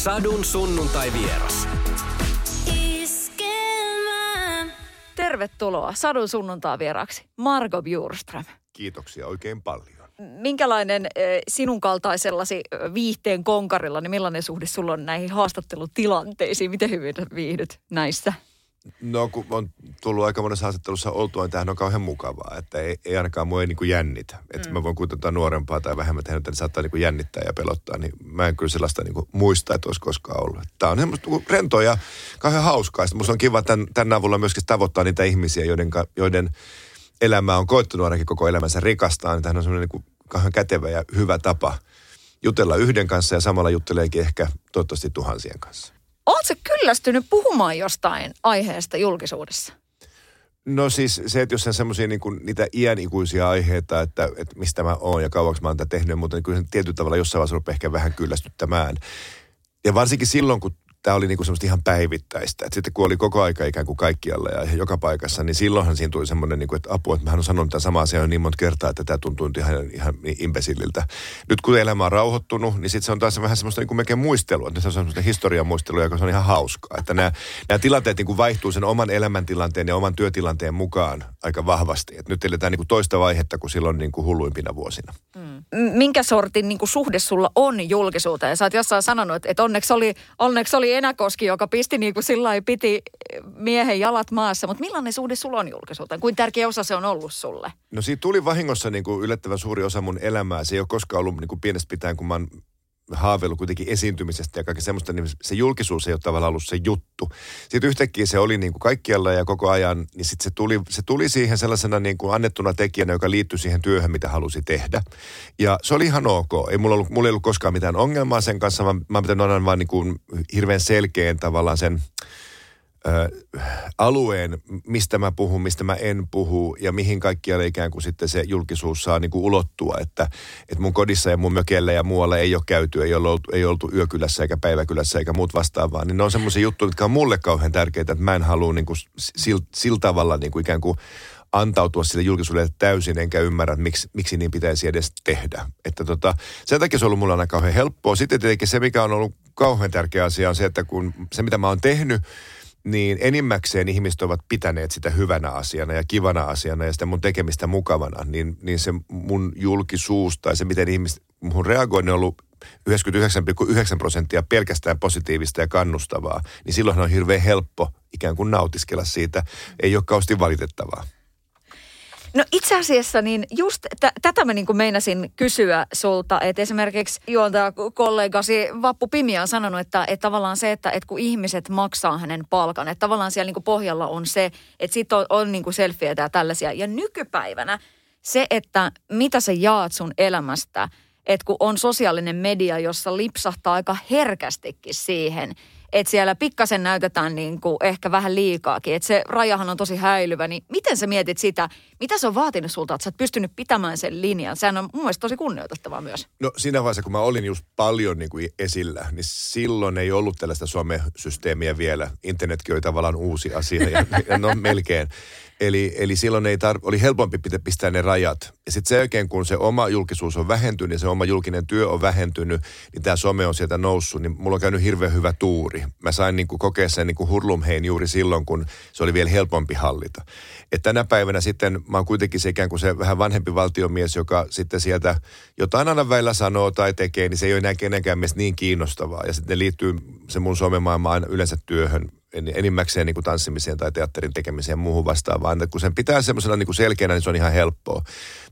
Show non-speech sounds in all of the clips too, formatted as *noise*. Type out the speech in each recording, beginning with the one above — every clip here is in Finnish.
Sadun sunnuntai vieras. Tervetuloa Sadun sunnuntaa vieraaksi, Margo Bjurström. Kiitoksia oikein paljon. Minkälainen eh, sinun kaltaisellasi eh, viihteen konkarilla, niin millainen suhde sulla on näihin haastattelutilanteisiin? Miten hyvin viihdyt näissä? No kun on tullut aika monessa haastattelussa oltua, niin tämähän on kauhean mukavaa. Että ei, ei ainakaan mua ei niin kuin jännitä. Että mm. mä voin kuitenkin nuorempaa tai vähemmän tehdä, että saattaa niin kuin jännittää ja pelottaa. Niin mä en kyllä sellaista niin kuin muista, että olisi koskaan ollut. Tämä on semmoista niin rentoa ja kauhean hauskaa. Sitten musta on kiva tämän, tämän avulla myöskin tavoittaa niitä ihmisiä, joiden, joiden elämä on koittunut ainakin koko elämänsä rikastaa. Niin tämähän on semmoinen niin kuin kauhean kätevä ja hyvä tapa jutella yhden kanssa ja samalla jutteleekin ehkä toivottavasti tuhansien kanssa. Oletko kyllästynyt puhumaan jostain aiheesta julkisuudessa? No siis se, että jos on semmoisia niin niitä iänikuisia aiheita, että, että mistä mä oon ja kauaksi mä oon tätä tehnyt, mutta niin kyllä sen tietyllä tavalla jossain vaiheessa rupeaa ehkä vähän kyllästyttämään. Ja varsinkin silloin, kun tämä oli niinku semmoista ihan päivittäistä. Et sitten kun oli koko aika ikään kuin kaikkialla ja joka paikassa, niin silloinhan siinä tuli semmoinen, niinku, että apua, että mä on sanonut tätä samaa asiaa niin monta kertaa, että tämä tuntuu ihan, ihan imbesilliltä. Nyt kun elämä on rauhoittunut, niin sitten se on taas vähän semmoista niinku melkein muistelua. Että se on semmoista historian muistelua, joka on ihan hauskaa. Että nämä, tilanteet niinku vaihtuu sen oman elämäntilanteen ja oman työtilanteen mukaan aika vahvasti. Et nyt eletään niinku toista vaihetta kuin silloin niinku hulluimpina vuosina. Mm. Minkä sortin niinku suhde sulla on julkisuuteen? Sä oot jossain sanonut, että onneksi oli, onneksi oli Enäkoski, joka pisti niin kuin sillä piti miehen jalat maassa. Mutta millainen suhde sulla on julkisuuteen? Kuin tärkeä osa se on ollut sulle? No siitä tuli vahingossa niin kuin yllättävän suuri osa mun elämää. Se ei ole koskaan ollut niin kuin pienestä pitäen, kun mä oon haaveillut kuitenkin esiintymisestä ja kaikki semmoista, niin se julkisuus ei ole tavallaan ollut se juttu. Sitten yhtäkkiä se oli niin kuin kaikkialla ja koko ajan, niin sitten se tuli, se tuli siihen sellaisena niin kuin annettuna tekijänä, joka liittyi siihen työhön, mitä halusi tehdä. Ja se oli ihan ok. Ei mulla, ollut, mulla ei ollut koskaan mitään ongelmaa sen kanssa, vaan mä pitänyt aina vaan niin kuin hirveän selkeän tavallaan sen alueen, mistä mä puhun, mistä mä en puhu ja mihin kaikkialle ikään kuin sitten se julkisuus saa niin kuin ulottua. Että, että mun kodissa ja mun mökellä ja muualla ei ole käyty, ei ole oltu, ei oltu yökylässä eikä päiväkylässä eikä muut vastaavaa. Niin ne on semmoisia juttuja, jotka on mulle kauhean tärkeitä, että mä en halua niin kuin sillä, sillä tavalla niin kuin ikään kuin antautua sille julkisuudelle täysin, enkä ymmärrä, miksi, miksi niin pitäisi edes tehdä. Että tota, sen takia se on ollut mulle aina kauhean helppoa. Sitten tietenkin se, mikä on ollut kauhean tärkeä asia, on se, että kun se, mitä mä oon tehnyt, niin enimmäkseen ihmiset ovat pitäneet sitä hyvänä asiana ja kivana asiana ja sitä mun tekemistä mukavana, niin, niin se mun julkisuus tai se, miten ihmiset mun reagoinnin on ollut 99,9 prosenttia pelkästään positiivista ja kannustavaa, niin silloin on hirveän helppo ikään kuin nautiskella siitä. Ei ole kausti valitettavaa. No itse asiassa niin just t- tätä mä niin kuin meinasin kysyä sulta, että esimerkiksi juontaja kollegasi Vappu Pimi on sanonut, että, että tavallaan se, että, että kun ihmiset maksaa hänen palkan, että tavallaan siellä niin kuin pohjalla on se, että sitten on, on niin kuin selfieitä ja tällaisia. Ja nykypäivänä se, että mitä sä jaat sun elämästä, että kun on sosiaalinen media, jossa lipsahtaa aika herkästikin siihen – että siellä pikkasen näytetään niin kuin ehkä vähän liikaakin. Että se rajahan on tosi häilyvä. Niin miten sä mietit sitä, mitä se on vaatinut sulta, että sä oot pystynyt pitämään sen linjan? Sehän on mun mielestä tosi kunnioitettavaa myös. No siinä vaiheessa, kun mä olin just paljon niin kuin esillä, niin silloin ei ollut tällaista somesysteemiä vielä. Internetkin oli tavallaan uusi asia ja, ja no melkein. Eli, eli silloin ei tar- oli helpompi pistää ne rajat. Ja sitten sen jälkeen, kun se oma julkisuus on vähentynyt ja se oma julkinen työ on vähentynyt, niin tämä some on sieltä noussut, niin mulla on käynyt hirveän hyvä tuuri. Mä sain niin kuin kokea sen niin kuin hurlumhein juuri silloin, kun se oli vielä helpompi hallita. Et tänä päivänä sitten mä oon kuitenkin se ikään kuin se vähän vanhempi valtiomies, joka sitten sieltä jotain aina välillä sanoo tai tekee, niin se ei ole enää kenenkään mielestä niin kiinnostavaa. Ja sitten liittyy se mun somemaailma aina yleensä työhön enimmäkseen niin kuin tanssimiseen tai teatterin tekemiseen ja muuhun vastaavaan. Kun sen pitää semmoisena niin kuin selkeänä, niin se on ihan helppoa.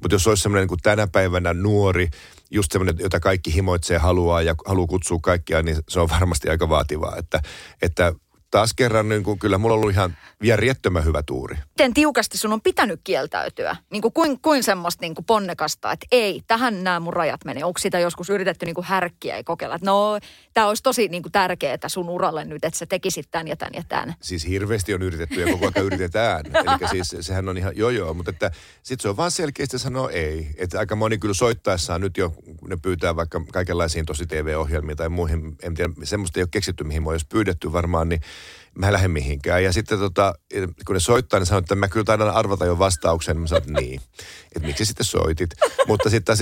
Mutta jos olisi semmoinen niin kuin tänä päivänä nuori, just semmoinen, jota kaikki himoitsee haluaa ja haluaa kutsua kaikkia, niin se on varmasti aika vaativaa. Että, että taas kerran niin kuin, kyllä mulla on ollut ihan järjettömän hyvä tuuri. Miten tiukasti sun on pitänyt kieltäytyä? Niin kuin, kuin, kuin semmoista niin kuin ponnekasta, että ei, tähän nämä mun rajat menee. Onko sitä joskus yritetty niin kuin härkkiä ja kokeilla, että no, tämä olisi tosi niin kuin tärkeää sun uralle nyt, että sä tekisit tämän ja tämän ja tämän. Siis hirveästi on yritetty ja koko ajan yritetään. *laughs* Eli siis sehän on ihan joo joo, mutta että sit se on vaan selkeästi sanoa ei. Että aika moni kyllä soittaessaan nyt jo, ne pyytää vaikka kaikenlaisiin tosi TV-ohjelmiin tai muihin, en tiedä, semmoista ei ole keksitty, mihin mä jos pyydetty varmaan, niin mä en lähde mihinkään. Ja sitten tota, kun ne soittaa, niin sanoo, että mä kyllä taidan arvata jo vastauksen. Niin mä sanon, että niin, että miksi sitten soitit. Mutta sitten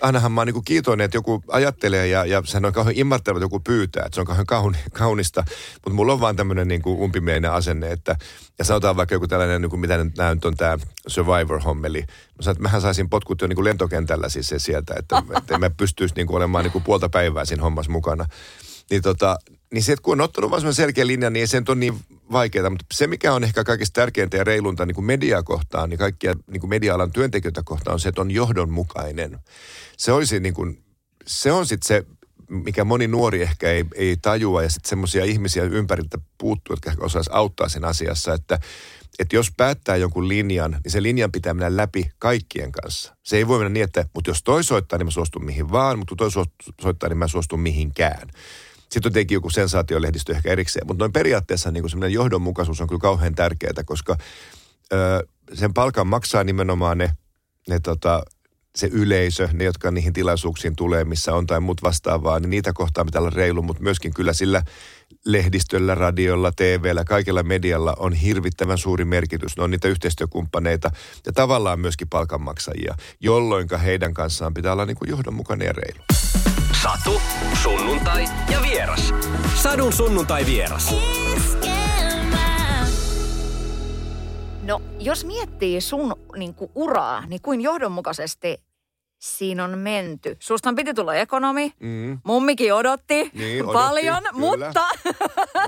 ainahan mä oon niin kiitollinen, että joku ajattelee ja, ja sehän on kauhean ymmärtävä, että joku pyytää. Että se on kauhean kauni, kaunista. Mutta mulla on vaan tämmöinen niin umpimielinen asenne, että ja sanotaan vaikka joku tällainen, niin kuin mitä nyt näen, on tämä Survivor-hommeli. Mä sanon, että mähän saisin potkut jo kuin lentokentällä siis se sieltä, että, että mä pystyisi niin olemaan kuin puolta päivää siinä hommassa mukana. Niin, tota, niin se, että kun on ottanut vaan selkeä linja, niin se on niin vaikeaa. Mutta se, mikä on ehkä kaikista tärkeintä ja reilunta niin kuin mediaa kohtaan, niin kaikkia niin kuin media-alan työntekijöitä kohtaan on se, että on johdonmukainen. Se olisi niin kuin, se on sitten se, mikä moni nuori ehkä ei, ei tajua ja sitten semmoisia ihmisiä ympäriltä puuttuu, jotka osaisi auttaa sen asiassa, että että jos päättää jonkun linjan, niin se linjan pitää mennä läpi kaikkien kanssa. Se ei voi mennä niin, että mutta jos toi soittaa, niin mä suostun mihin vaan, mutta toi soittaa, niin mä suostun mihinkään. Sitten on tietenkin joku sensaatiolehdistö ehkä erikseen, mutta noin periaatteessa niin semmoinen johdonmukaisuus on kyllä kauhean tärkeää, koska ö, sen palkan maksaa nimenomaan ne, ne tota, se yleisö, ne, jotka niihin tilaisuuksiin tulee, missä on tai muut vastaavaa, niin niitä kohtaa pitää olla reilu, mutta myöskin kyllä sillä lehdistöllä, radiolla, TVllä, kaikella medialla on hirvittävän suuri merkitys. Ne on niitä yhteistyökumppaneita ja tavallaan myöskin palkanmaksajia, jolloin heidän kanssaan pitää olla niin kuin johdonmukainen ja reilu. Satu, sunnuntai ja vieras. Sadun sunnuntai vieras. No, jos miettii sun niin kuin, uraa, niin kuin johdonmukaisesti siinä on menty. Sustan piti tulla ekonomi. Mm. Mummikin odotti niin, paljon, odotti, mutta,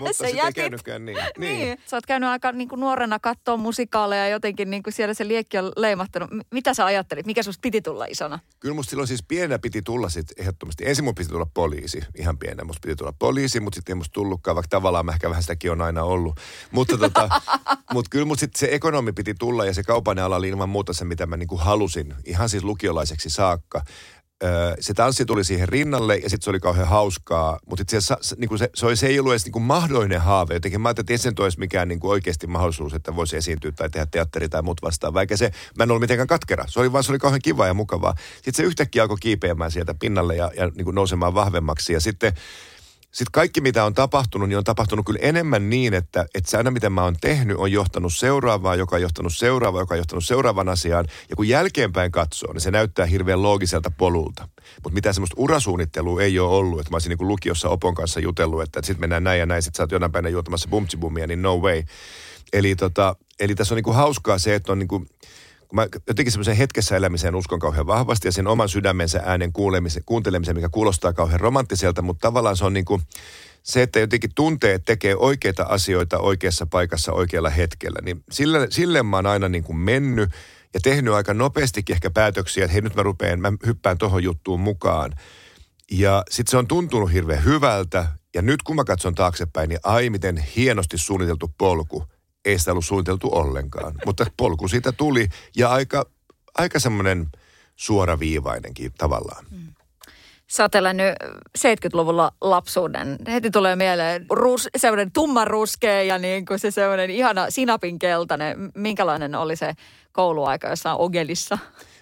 mutta *laughs* se jätit. niin. niin. niin. Sä oot käynyt aika niin kuin nuorena katsoa musikaaleja jotenkin niin kuin siellä se liekki on leimahtanut. Mitä sä ajattelit? Mikä susta piti tulla isona? Kyllä musta silloin siis pienä piti tulla sitten ehdottomasti. Ensin mun piti tulla poliisi, ihan pienä. Musta piti tulla poliisi, mutta sitten ei musta tullutkaan, vaikka tavallaan mä ehkä vähän sitäkin on aina ollut. Mutta tota, *laughs* mut kyllä musta sitten se ekonomi piti tulla ja se kaupan ala oli ilman muuta se, mitä mä niin kuin halusin. Ihan siis lukiolaiseksi saakka. se tanssi tuli siihen rinnalle ja sitten se oli kauhean hauskaa, mutta itse asiassa niin se, se, se ei ollut edes niin kuin mahdollinen haave. Jotenkin mä ajattelin, että sen toisi mikään niin kuin oikeasti mahdollisuus, että voisi esiintyä tai tehdä teatteri tai muut vastaan. Vaikka se, mä en ollut mitenkään katkera. Se oli vaan, se oli kauhean kiva ja mukavaa. Sitten se yhtäkkiä alkoi kiipeämään sieltä pinnalle ja, ja niin kuin nousemaan vahvemmaksi. Ja sitten sitten kaikki, mitä on tapahtunut, niin on tapahtunut kyllä enemmän niin, että, että se aina, mitä mä oon tehnyt, on johtanut seuraavaa, joka on johtanut seuraavaa, joka on johtanut seuraavan asiaan. Ja kun jälkeenpäin katsoo, niin se näyttää hirveän loogiselta polulta. Mutta mitään semmoista urasuunnittelua ei ole ollut, että mä olisin niin lukiossa Opon kanssa jutellut, että sitten mennään näin ja näin, sitten sä oot jonain päivänä juotamassa bumtsibumia, niin no way. Eli, tota, eli tässä on niin hauskaa se, että on niin kuin, kun mä jotenkin semmoisen hetkessä elämiseen uskon kauhean vahvasti ja sen oman sydämensä äänen kuulemisen, kuuntelemisen, mikä kuulostaa kauhean romanttiselta, mutta tavallaan se on niin kuin se, että jotenkin tuntee, että tekee oikeita asioita oikeassa paikassa oikealla hetkellä, niin sille, sille mä oon aina niin kuin mennyt ja tehnyt aika nopeastikin ehkä päätöksiä, että hei nyt mä rupean, mä hyppään tohon juttuun mukaan. Ja sitten se on tuntunut hirveän hyvältä ja nyt kun mä katson taaksepäin, niin ai miten hienosti suunniteltu polku – ei sitä ollut suunniteltu ollenkaan. Mutta polku siitä tuli ja aika, aika semmoinen suoraviivainenkin tavallaan. Mm. Sä oot elänyt 70-luvulla lapsuuden. Heti tulee mieleen rus, semmoinen tummanruskea ja niin kuin se semmoinen ihana sinapinkeltainen. Minkälainen oli se kouluaika jossain Ogelissa?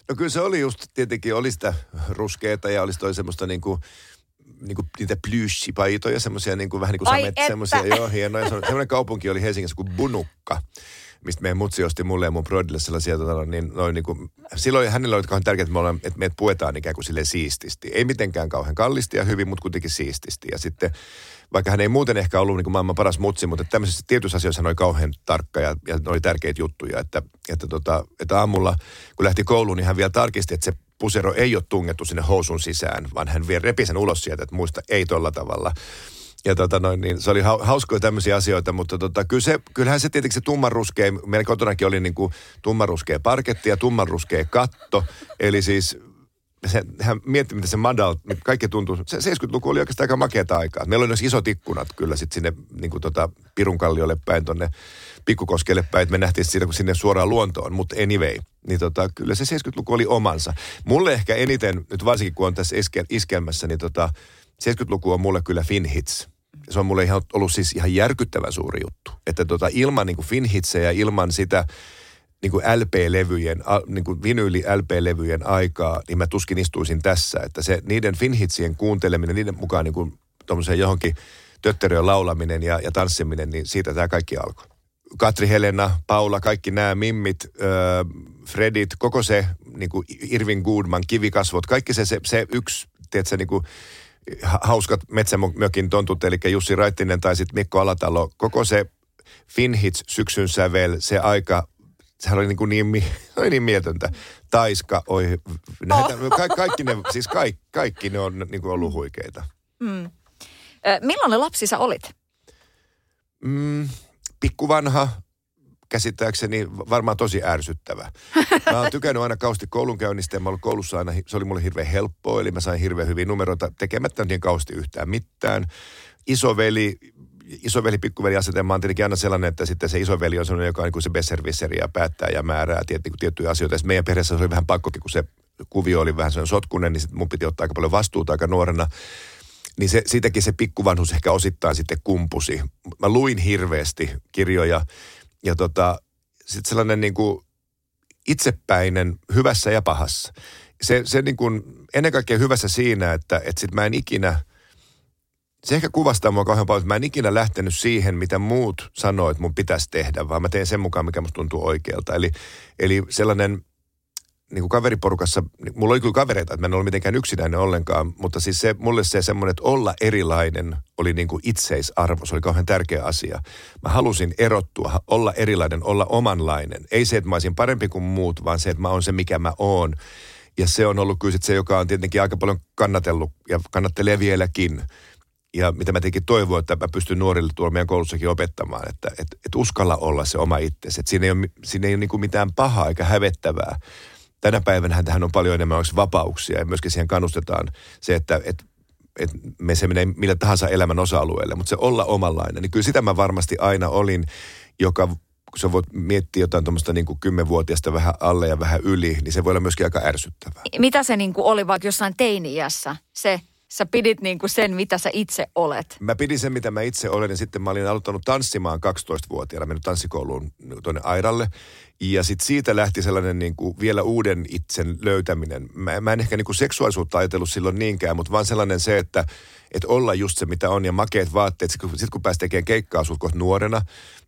No kyllä se oli just tietenkin, oli sitä ruskeeta ja oli toi semmoista niin kuin niinku, niitä plyyshipaitoja, semmoisia niinku, vähän niin kuin samet, semmoisia, joo, hienoja. Semmoinen kaupunki oli Helsingissä kuin Bunukka mistä meidän mutsi osti mulle ja mun brodille sellaisia, tota, niin noin niin kuin, silloin hänellä oli kauhean tärkeää, että me, ollaan, että meidät puetaan ikään kuin sille siististi. Ei mitenkään kauhean kallisti ja hyvin, mutta kuitenkin siististi. Ja sitten, vaikka hän ei muuten ehkä ollut niin kuin maailman paras mutsi, mutta tämmöisissä tietyissä asioissa hän oli kauhean tarkka ja, ja ne oli tärkeitä juttuja. Että, että, tota, että aamulla, kun lähti kouluun, niin hän vielä tarkisti, että se pusero ei ole tungettu sinne housun sisään, vaan hän vie repi sen ulos sieltä, että muista ei tolla tavalla. Ja tota noin, niin se oli hauskoja tämmöisiä asioita, mutta tota, kyllä se, kyllähän se tietenkin se tummanruskea, meillä kotonakin oli niin kuin tummanruskea parketti ja tummanruskea katto. Eli siis se, hän mietti, miten se madal, kaikki tuntuu, se 70-luku oli oikeastaan aika makeata aikaa. Meillä oli myös isot ikkunat kyllä sitten sinne niin kuin tota, Pirunkalliolle päin, tonne Pikkukoskelle päin, että me nähtiin siitä, kun sinne suoraan luontoon, mutta anyway. Niin tota, kyllä se 70-luku oli omansa. Mulle ehkä eniten, nyt varsinkin kun on tässä iskelmässä, niin tota, 70-luku on mulle kyllä Finhits. Se on mulle ihan ollut siis ihan järkyttävän suuri juttu. Että tota, ilman niin Finhitsejä, ilman sitä niin kuin LP-levyjen, niin kuin vinyyli LP-levyjen aikaa, niin mä tuskin istuisin tässä. Että se niiden Finhitsien kuunteleminen, niiden mukaan niin kuin johonkin tötterön laulaminen ja, ja tanssiminen, niin siitä tämä kaikki alkoi. Katri Helena, Paula, kaikki nämä mimmit, äh, Fredit, koko se niin kuin Irvin Goodman, kivikasvot, kaikki se, se, se yksi, tiedätkö, niin kuin, hauskat metsämökin tontut, eli Jussi Raittinen tai sitten Mikko Alatalo, koko se Finhits syksyn sävel, se aika, sehän oli niin, kuin *laughs* niin, oli niin mieltöntä. Taiska, oi, näitä, oh. ka, kaikki ne, siis kaikki, kaikki ne on niin kuin ollut huikeita. Mm. Millainen lapsi sä olit? Mm, pikkuvanha, käsittääkseni varmaan tosi ärsyttävä. *laughs* Mä oon tykännyt aina kausti koulunkäynnistä ja mä ollut koulussa aina, se oli mulle hirveän helppoa, eli mä sain hirveän hyviä numeroita tekemättä niin kausti yhtään mitään. Isoveli, isoveli, pikkuveli asetelma on tietenkin aina sellainen, että sitten se isoveli on sellainen, joka on niin se besservisseri ja päättää ja määrää tiet, niin tiettyjä asioita. Ja meidän perheessä se oli vähän pakkokin, kun se kuvio oli vähän sellainen sotkunen, niin sitten mun piti ottaa aika paljon vastuuta aika nuorena niin se, siitäkin se pikkuvanhus ehkä osittain sitten kumpusi. Mä luin hirveästi kirjoja ja tota, sitten sellainen niin kuin itsepäinen hyvässä ja pahassa. Se, se niin kuin, ennen kaikkea hyvässä siinä, että, että sit mä en ikinä, se ehkä kuvastaa mua kauhean paljon, että mä en ikinä lähtenyt siihen, mitä muut sanoo, että mun pitäisi tehdä, vaan mä teen sen mukaan, mikä musta tuntuu oikealta. Eli, eli sellainen niin kuin kaveriporukassa, niin mulla oli kyllä kavereita, että mä en ollut mitenkään yksinäinen ollenkaan, mutta siis se, mulle se semmoinen, että olla erilainen oli niin kuin itseisarvo, se oli kauhean tärkeä asia. Mä halusin erottua, olla erilainen, olla omanlainen. Ei se, että mä olisin parempi kuin muut, vaan se, että mä oon se, mikä mä oon. Ja se on ollut kyllä se, joka on tietenkin aika paljon kannatellut ja kannattelee vieläkin. Ja mitä mä tietenkin toivon, että mä pystyn nuorille tuolla meidän koulussakin opettamaan, että et, et uskalla olla se oma itsesi. Että siinä ei ole, siinä ei ole niin mitään pahaa eikä hävettävää tänä päivänä tähän on paljon enemmän vapauksia ja myöskin siihen kannustetaan se, että, että että me se menee millä tahansa elämän osa-alueelle, mutta se olla omanlainen, niin kyllä sitä mä varmasti aina olin, joka kun sä voit miettiä jotain tuommoista niin kuin kymmenvuotiaasta vähän alle ja vähän yli, niin se voi olla myöskin aika ärsyttävää. Mitä se niin kuin oli vaikka jossain teini-iässä, se sä pidit niin kuin sen, mitä sä itse olet? Mä pidin sen, mitä mä itse olen ja sitten mä olin aloittanut tanssimaan 12-vuotiaana, mennyt tanssikouluun tuonne Airalle. Ja sitten siitä lähti sellainen niin kuin vielä uuden itsen löytäminen. Mä, mä en ehkä niin kuin seksuaalisuutta ajatellut silloin niinkään, mutta vaan sellainen se, että, että olla just se, mitä on ja makeet vaatteet. Sitten kun, sit kun pääsi tekemään keikkaa sulkot nuorena,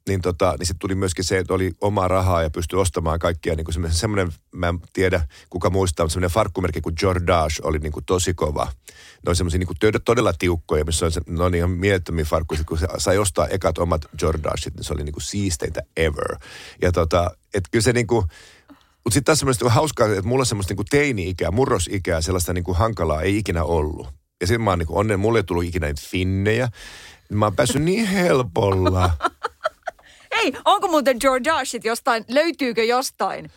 niin, tota, niin sitten tuli myöskin se, että oli oma rahaa ja pystyi ostamaan kaikkia. Niin kuin semmoinen, mä en tiedä kuka muistaa, mutta semmoinen farkkumerkki kuin Jordache oli niin kuin tosi kova. Ne oli semmoisia niin todella tiukkoja, missä on se, ne on ihan mielettömiä farkkuja. Kun sai ostaa ekat omat Jordachit, niin se oli niin kuin siisteintä ever. Ja tota, että kyllä se niin kuin, mutta sitten taas semmoista hauskaa, että mulla semmoista niin teini-ikää, murrosikää, sellaista niin kuin hankalaa ei ikinä ollut. Ja sitten mä oon niin onnen, mulle ei tullut ikinä niitä finnejä. Mä oon päässyt niin helpolla. *laughs* Hei, onko muuten Georgiashit jostain, löytyykö jostain?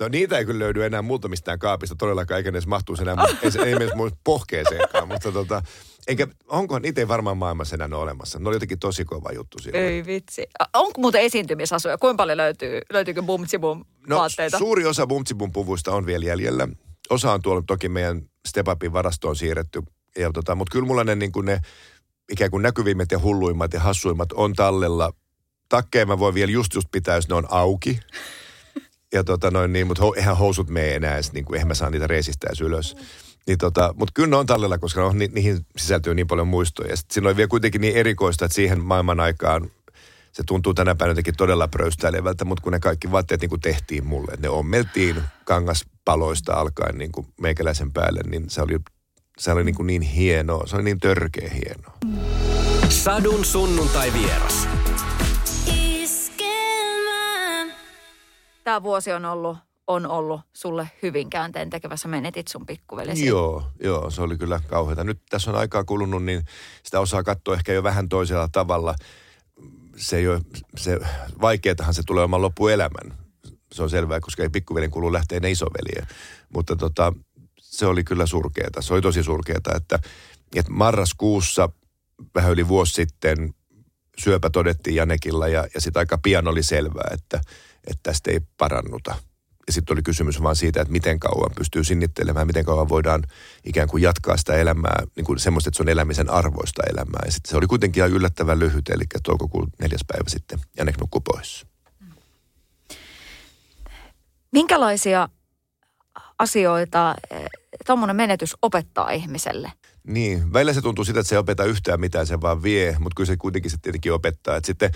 No niitä ei kyllä löydy enää multa mistään kaapista todellakaan, eikä edes mahtuisi enää, ei, ei mene pohkeeseenkaan, mutta tota, eikä, onko, niitä ei varmaan maailmassa enää ole olemassa. Ne oli jotenkin tosi kova juttu siellä. Ei vitsi. Onko muuten esiintymisasuja? Kuinka paljon löytyy, löytyykö Bumtsibum no, vaatteita? suuri osa Bumtsibum puvuista on vielä jäljellä. Osa on tuolla toki meidän Step Upin varastoon siirretty. Ja tota, mutta kyllä mulla ne, niin kuin ne ikään kuin näkyvimmät ja hulluimmat ja hassuimmat on tallella. Takkeja mä voin vielä just just pitää, jos ne on auki. Ja tota noin niin, mutta ho, eihän housut mene enää edes, niin kuin, eihän mä saa niitä reisistä edes ylös. Niin tota, mutta kyllä ne on tallella, koska on, ni, niihin sisältyy niin paljon muistoja. Ja siinä oli vielä kuitenkin niin erikoista, että siihen maailman aikaan se tuntuu tänä päivänä jotenkin todella pröystäilevältä, mutta kun ne kaikki vaatteet niin kuin tehtiin mulle, ne ommeltiin kangaspaloista alkaen niin kuin meikäläisen päälle, niin se oli, se oli niin, kuin niin hienoa, se oli niin törkeä hienoa. Sadun sunnuntai vieras. Tämä vuosi on ollut on ollut sulle hyvin käänteen tekevässä. Menetit sun pikkuvelesi. Joo, joo, se oli kyllä kauheata. Nyt tässä on aikaa kulunut, niin sitä osaa katsoa ehkä jo vähän toisella tavalla. Se ei ole, se, vaikeatahan se tulee oman loppuelämän. Se on selvää, koska ei pikkuvelin kuulu lähteä ne isoveliä. Mutta tota, se oli kyllä surkeeta. Se oli tosi surkeeta, että, että marraskuussa vähän yli vuosi sitten syöpä todettiin Janekilla ja, ja sitten aika pian oli selvää, että, että tästä ei parannuta – ja sitten oli kysymys vaan siitä, että miten kauan pystyy sinnittelemään, miten kauan voidaan ikään kuin jatkaa sitä elämää, niin kuin semmoista, että se on elämisen arvoista elämää. Ja sitten se oli kuitenkin ihan yllättävän lyhyt, eli toukokuun neljäs päivä sitten Janek nukkui pois. Minkälaisia asioita tuommoinen menetys opettaa ihmiselle? Niin, välillä se tuntuu sitä, että se ei opeta yhtään mitään, se vaan vie, mutta kyllä se kuitenkin se tietenkin opettaa. Että sitten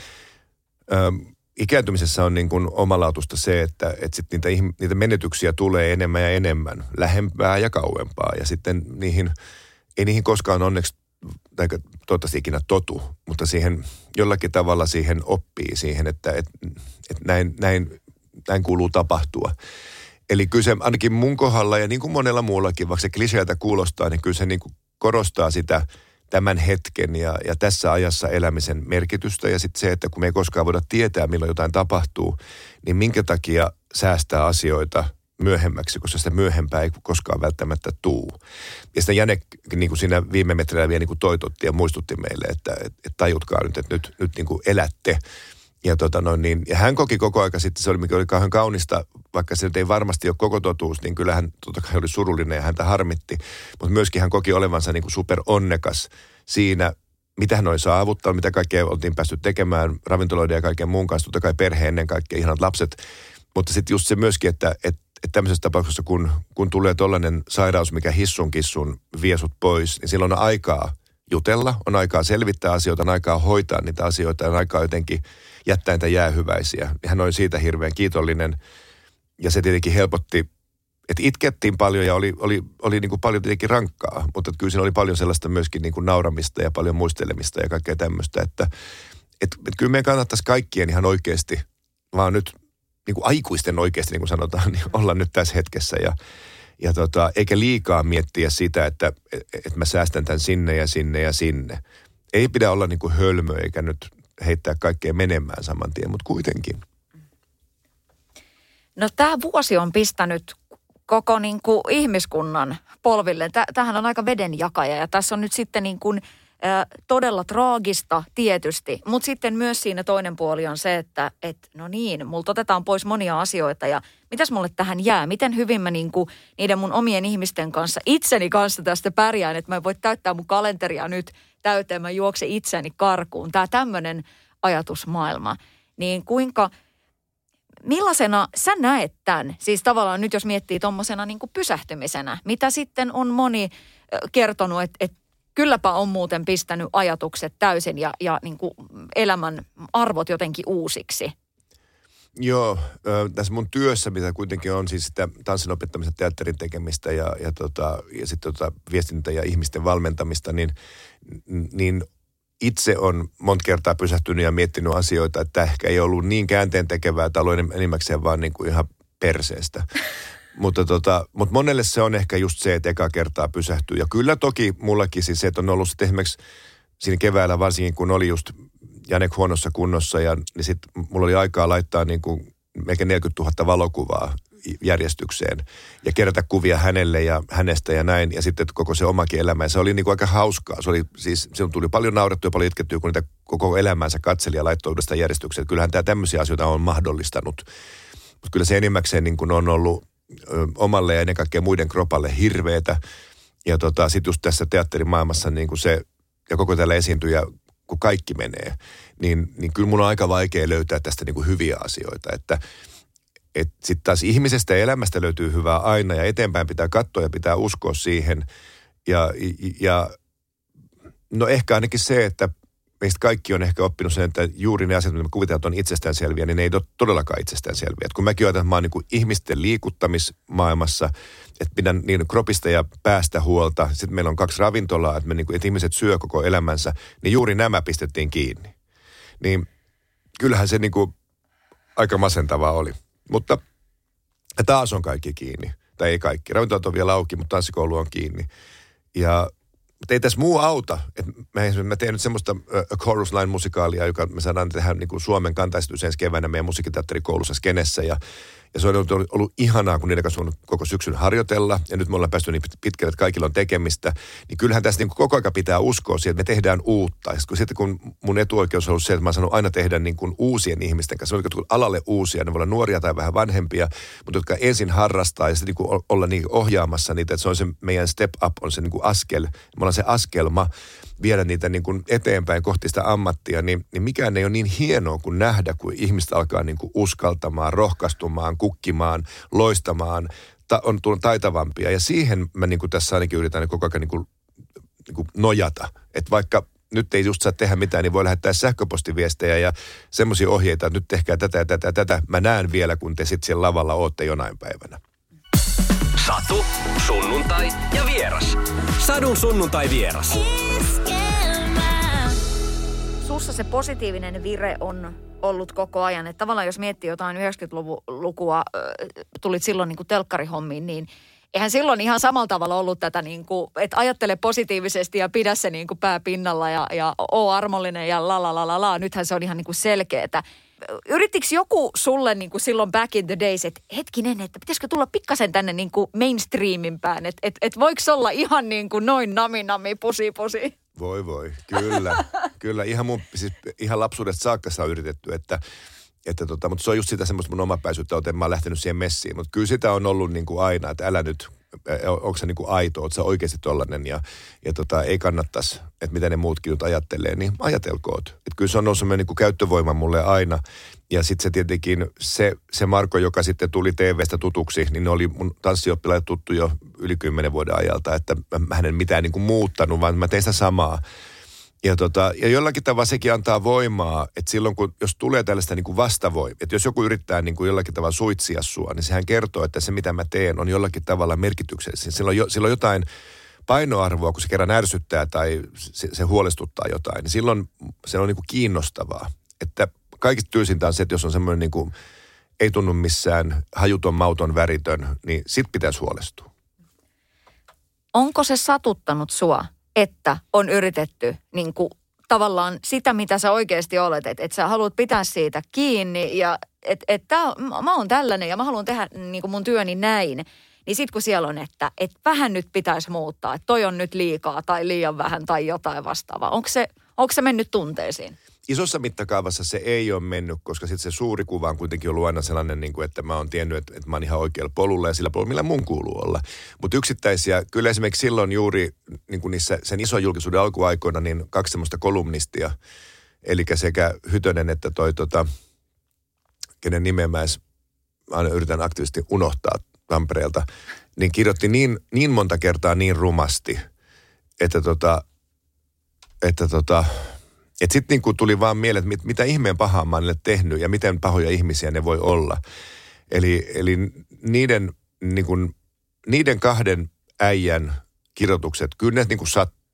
ähm, ikääntymisessä on niin kuin omalautusta se, että, että sitten niitä, niitä menetyksiä tulee enemmän ja enemmän, lähempää ja kauempaa. Ja sitten niihin, ei niihin koskaan onneksi, tai toivottavasti ikinä totu, mutta siihen jollakin tavalla siihen oppii siihen, että, että, että näin, näin, näin kuuluu tapahtua. Eli kyllä se ainakin mun kohdalla ja niin kuin monella muullakin, vaikka se kliseeltä kuulostaa, niin kyllä se niin kuin korostaa sitä tämän hetken ja, ja tässä ajassa elämisen merkitystä. Ja sitten se, että kun me ei koskaan voida tietää, milloin jotain tapahtuu, niin minkä takia säästää asioita myöhemmäksi, koska sitä myöhempää ei koskaan välttämättä tuu. Ja sitä Jane niin kuin siinä viime metrillä vielä niin kuin toitotti ja muistutti meille, että, että tajutkaa nyt, että nyt, nyt niin kuin elätte ja, tota noin, niin, ja hän koki koko aika sitten, se oli, mikä oli kauhean kaunista, vaikka se ei varmasti ole koko totuus, niin kyllä hän totta kai oli surullinen ja häntä harmitti. Mutta myöskin hän koki olevansa niin kuin super onnekas siinä, mitä hän oli saavuttanut, mitä kaikkea oltiin päästy tekemään ravintoloiden ja kaiken muun kanssa, totta kai perhe ennen kaikkea, ihanat lapset. Mutta sitten just se myöskin, että, että, että tämmöisessä tapauksessa, kun, kun tulee tollainen sairaus, mikä hissun kissun vie sut pois, niin silloin on aikaa jutella, on aikaa selvittää asioita, on aikaa hoitaa niitä asioita, on aikaa jotenkin – jättää niitä jäähyväisiä. Hän oli siitä hirveän kiitollinen ja se tietenkin helpotti, että itkettiin paljon ja oli, oli, oli niin kuin paljon tietenkin rankkaa, mutta kyllä siinä oli paljon sellaista myöskin niin kuin nauramista ja paljon muistelemista ja kaikkea tämmöistä, että et, et kyllä meidän kannattaisi kaikkien ihan oikeasti, vaan nyt niin kuin aikuisten oikeasti, niin kuin sanotaan, *laughs* niin olla nyt tässä hetkessä ja, ja tota, eikä liikaa miettiä sitä, että et mä säästän tämän sinne ja sinne ja sinne. Ei pidä olla niin kuin hölmö eikä nyt heittää kaikkea menemään saman tien, mutta kuitenkin. No tämä vuosi on pistänyt koko niin kuin ihmiskunnan polville. Tämähän on aika vedenjakaja ja tässä on nyt sitten niin kuin, todella traagista tietysti, mutta sitten myös siinä toinen puoli on se, että et, no niin, multa otetaan pois monia asioita ja mitäs mulle tähän jää? Miten hyvin mä niin kuin, niiden mun omien ihmisten kanssa, itseni kanssa tästä pärjään, että mä voin täyttää mun kalenteria nyt täyteen, mä juoksen itseni karkuun. Tämä tämmöinen ajatusmaailma. Niin kuinka, millaisena sä näet tämän? Siis tavallaan nyt jos miettii tuommoisena niin pysähtymisenä, mitä sitten on moni kertonut, että, että kylläpä on muuten pistänyt ajatukset täysin ja, ja niin kuin elämän arvot jotenkin uusiksi. Joo, tässä mun työssä, mitä kuitenkin on siis sitä tanssin opettamista, teatterin tekemistä ja, ja, tota, ja sitten tota viestintä ja ihmisten valmentamista, niin, niin itse on monta kertaa pysähtynyt ja miettinyt asioita, että ehkä ei ollut niin käänteen tekevää tai ollut enimmäkseen vaan niin kuin ihan perseestä. Mutta, tota, mutta monelle se on ehkä just se, että eka kertaa pysähtyy. Ja kyllä toki mullakin siis se, että on ollut sitten esimerkiksi siinä keväällä varsinkin, kun oli just Janek huonossa kunnossa ja niin sitten mulla oli aikaa laittaa niin kuin melkein 40 000 valokuvaa järjestykseen ja kerätä kuvia hänelle ja hänestä ja näin. Ja sitten koko se omakin elämä. Ja se oli niin kuin aika hauskaa. Se oli siis, se tuli paljon naurettua ja paljon itkettyä, kun niitä koko elämänsä katseli ja laittoi uudestaan järjestykseen. Kyllähän tämä tämmöisiä asioita on mahdollistanut. Mutta kyllä se enimmäkseen niin kuin on ollut omalle ja ennen kaikkea muiden kropalle hirveetä. Ja tota, sitten just tässä teatterimaailmassa niin kuin se, ja koko tällä esiintyjä, kun kaikki menee, niin, niin kyllä mun on aika vaikea löytää tästä niin kuin hyviä asioita. Että sitten taas ihmisestä ja elämästä löytyy hyvää aina ja eteenpäin pitää katsoa ja pitää uskoa siihen. Ja, ja no ehkä ainakin se, että meistä kaikki on ehkä oppinut sen, että juuri ne asiat, mitä me kuvitellaan, että on itsestäänselviä, niin ne ei ole todellakaan itsestäänselviä. Et kun mäkin ajattelen, että mä oon niin ihmisten liikuttamismaailmassa, että pidän niin kropista ja päästä huolta. Sitten meillä on kaksi ravintolaa, että, me niin kuin, että ihmiset syö koko elämänsä, niin juuri nämä pistettiin kiinni. Niin kyllähän se niin kuin aika masentavaa oli. Mutta taas on kaikki kiinni. Tai ei kaikki. Ravintolat on vielä auki, mutta tanssikoulu on kiinni. Ja mutta ei tässä muu auta. Et mä, mä teen nyt semmoista uh, Chorus Line musikaalia, joka me saadaan tehdä niin kuin Suomen kantaistus ensi keväänä meidän musiikkiteatterikoulussa Skenessä. Ja ja se on ollut, ollut, ihanaa, kun niiden kanssa on koko syksyn harjoitella. Ja nyt me ollaan päästy niin pitkälle, että kaikilla on tekemistä. Niin kyllähän tässä niin koko ajan pitää uskoa siihen, että me tehdään uutta. Ja sitten kun mun etuoikeus on ollut se, että mä sanon aina tehdä niin kuin uusien ihmisten kanssa. jotka alalle uusia, ne voi olla nuoria tai vähän vanhempia, mutta jotka ensin harrastaa ja sitten niin olla niin ohjaamassa niitä. Että se on se meidän step up, on se niin kuin askel. Me ollaan se askelma viedä niitä niin kuin eteenpäin kohti sitä ammattia, niin, niin mikään ei ole niin hienoa kuin nähdä, kun ihmistä alkaa niin kuin uskaltamaan, rohkaistumaan, kukkimaan, loistamaan, ta, on tullut taitavampia. Ja siihen mä niin kuin tässä ainakin yritän koko ajan niin kuin niin kuin nojata. Että vaikka nyt ei just saa tehdä mitään, niin voi lähettää sähköpostiviestejä ja semmoisia ohjeita, että nyt tehkää tätä ja tätä ja tätä. Mä näen vielä, kun te sitten siellä lavalla ootte jonain päivänä. Satu, sunnuntai ja vieras. Sadun sunnuntai vieras. Sussa se positiivinen vire on ollut koko ajan. Että tavallaan jos miettii jotain 90-lukua, tulit silloin niin kuin telkkarihommiin, niin eihän silloin ihan samalla tavalla ollut tätä, niin kuin, että ajattele positiivisesti ja pidä se niin kuin pää pinnalla ja, ja oo armollinen ja la la la la la. Nythän se on ihan niin kuin selkeetä. Yrittikö joku sulle niin kuin silloin back in the days, että hetkinen, että pitäisikö tulla pikkasen tänne niin kuin mainstreamin pään, että et, et voiko olla ihan niin kuin noin nami nami pusi pusi? Voi voi, kyllä. kyllä, ihan, mun, siis ihan lapsuudesta saakka on yritetty, että että tota, mutta se on just sitä semmoista mun omapäisyyttä, että mä oon lähtenyt siihen messiin. Mutta kyllä sitä on ollut niin kuin aina, että älä nyt, onko se niin kuin aito, oot sä oikeasti tollanen ja, ja tota, ei kannattaisi, että mitä ne muutkin nyt ajattelee, niin ajatelkoot. Että kyllä se on ollut niin kuin käyttövoima mulle aina. Ja sitten se tietenkin, se, se Marko, joka sitten tuli TV-stä tutuksi, niin ne oli mun tanssioppilaat tuttu jo yli kymmenen vuoden ajalta, että mä en mitään niin kuin muuttanut, vaan mä tein sitä samaa. Ja, tota, ja jollakin tavalla sekin antaa voimaa, että silloin kun, jos tulee tällaista niin kuin vastavoimaa, että jos joku yrittää niin kuin jollakin tavalla suitsia sua, niin sehän kertoo, että se mitä mä teen on jollakin tavalla merkityksellistä. Silloin, jo, silloin jotain painoarvoa, kun se kerran ärsyttää tai se, se huolestuttaa jotain, niin silloin se on niin kuin kiinnostavaa. Että kaikista tyysintä on se, että jos on semmoinen niin kuin, ei tunnu missään hajuton, mauton, väritön, niin sit pitäisi huolestua. Onko se satuttanut sua, että on yritetty niin kuin, tavallaan sitä, mitä sä oikeasti olet, että et sä haluat pitää siitä kiinni ja että et, mä oon tällainen ja mä haluan tehdä niin kuin mun työni näin. Niin sit kun siellä on, että et vähän nyt pitäisi muuttaa, että toi on nyt liikaa tai liian vähän tai jotain vastaavaa. Onko se, onko se mennyt tunteisiin? Isossa mittakaavassa se ei ole mennyt, koska sitten se suuri kuva on kuitenkin ollut aina sellainen, niin kuin, että mä oon tiennyt, että, että mä oon ihan oikealla polulla ja sillä polulla, millä mun kuuluu olla. Mutta yksittäisiä, kyllä esimerkiksi silloin juuri niin kuin niissä, sen ison julkisuuden alkuaikoina, niin kaksi semmoista kolumnistia, eli sekä Hytönen että toi tota, kenen nimeä mä edes, aina yritän aktiivisesti unohtaa Tampereelta, niin kirjoitti niin, niin monta kertaa niin rumasti, että tota, että tota, että sitten niinku tuli vaan mieleen, että mit, mitä ihmeen pahaa mä oon tehnyt ja miten pahoja ihmisiä ne voi olla. Eli, eli niiden, niinku, niiden kahden äijän kirjoitukset, kyllä ne niinku sattu.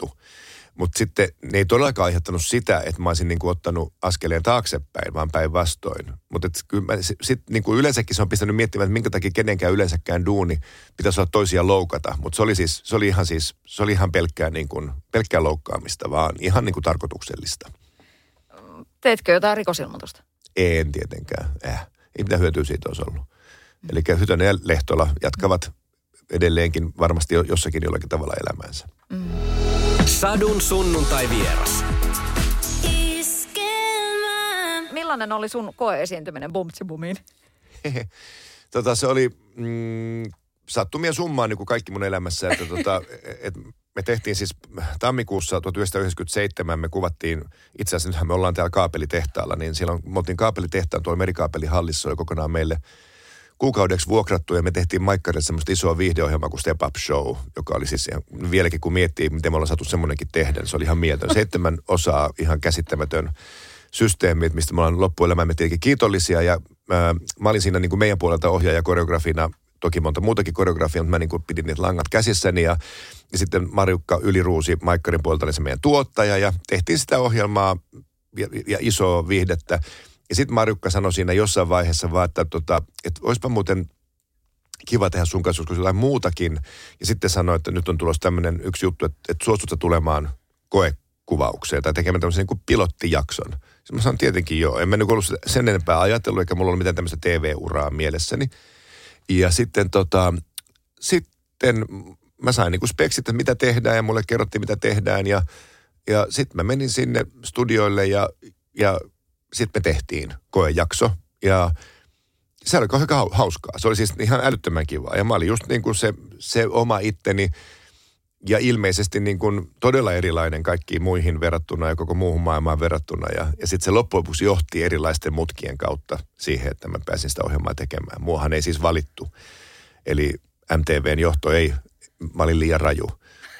Mutta sitten ne ei todellakaan aiheuttanut sitä, että mä olisin niinku ottanut askeleen taaksepäin, vaan päinvastoin. Mutta kyllä sitten niinku yleensäkin se on pistänyt miettimään, että minkä takia kenenkään yleensäkään duuni pitäisi olla toisia loukata. Mutta se oli siis, se oli ihan siis, se oli ihan pelkkää, niinku, pelkkää loukkaamista, vaan ihan niinku tarkoituksellista. Teetkö jotain rikosilmoitusta? En tietenkään. Äh. Ei mitään hyötyä siitä olisi ollut. Mm. Eli Hytönen ja Lehtola jatkavat edelleenkin varmasti jossakin jollakin tavalla elämäänsä. Mm. Sadun sunnuntai vieras. Millainen oli sun koeesiintyminen Bumtsibumiin? *laughs* tota, se oli mm, sattumia summaa niin kuin kaikki mun elämässä. Että tota, *laughs* et me tehtiin siis tammikuussa 1997, me kuvattiin, itse asiassa nythän me ollaan täällä kaapelitehtaalla, niin silloin me oltiin kaapelitehtaan tuolla merikaapelihallissa oli kokonaan meille kuukaudeksi vuokrattu ja me tehtiin Maikkarille semmoista isoa viihdeohjelmaa kuin Step Up Show, joka oli siis vieläkin kun miettii, miten me ollaan saatu semmoinenkin tehdä, niin se oli ihan mieltön. *laughs* Seitsemän osaa ihan käsittämätön systeemi, mistä me ollaan loppuelämämme tietenkin kiitollisia ja ää, mä olin siinä niin kuin meidän puolelta ohjaaja koreografina toki monta muutakin koreografiaa, mutta mä niin kuin pidin niitä langat käsissäni ja, ja sitten Marjukka Yliruusi Maikkarin puolelta oli se meidän tuottaja ja tehtiin sitä ohjelmaa ja, ja isoa viihdettä. Ja sitten Marjukka sanoi siinä jossain vaiheessa vaan, että, tota, että olisipa muuten kiva tehdä sun kanssa joskus jotain muutakin. Ja sitten sanoi, että nyt on tulossa tämmöinen yksi juttu, että, että suostutko tulemaan koekuvaukseen tai tekemään tämmöisen niin pilottijakson. Sitten mä sanoin tietenkin joo. En mä nyt ollut sen enempää ajatellut, eikä mulla ollut mitään tämmöistä TV-uraa mielessäni. Ja sitten tota, sitten mä sain niinku speksit, että mitä tehdään ja mulle kerrottiin, mitä tehdään. Ja, ja sitten mä menin sinne studioille ja, ja sitten me tehtiin koejakso. Ja se oli aika hauskaa. Se oli siis ihan älyttömän kiva. Ja mä olin just niin kuin se, se oma itteni ja ilmeisesti niin kuin todella erilainen kaikkiin muihin verrattuna ja koko muuhun maailmaan verrattuna. Ja, ja sitten se loppujen lopuksi johti erilaisten mutkien kautta siihen, että mä pääsin sitä ohjelmaa tekemään. Muahan ei siis valittu. Eli MTVn johto ei, mä olin liian raju.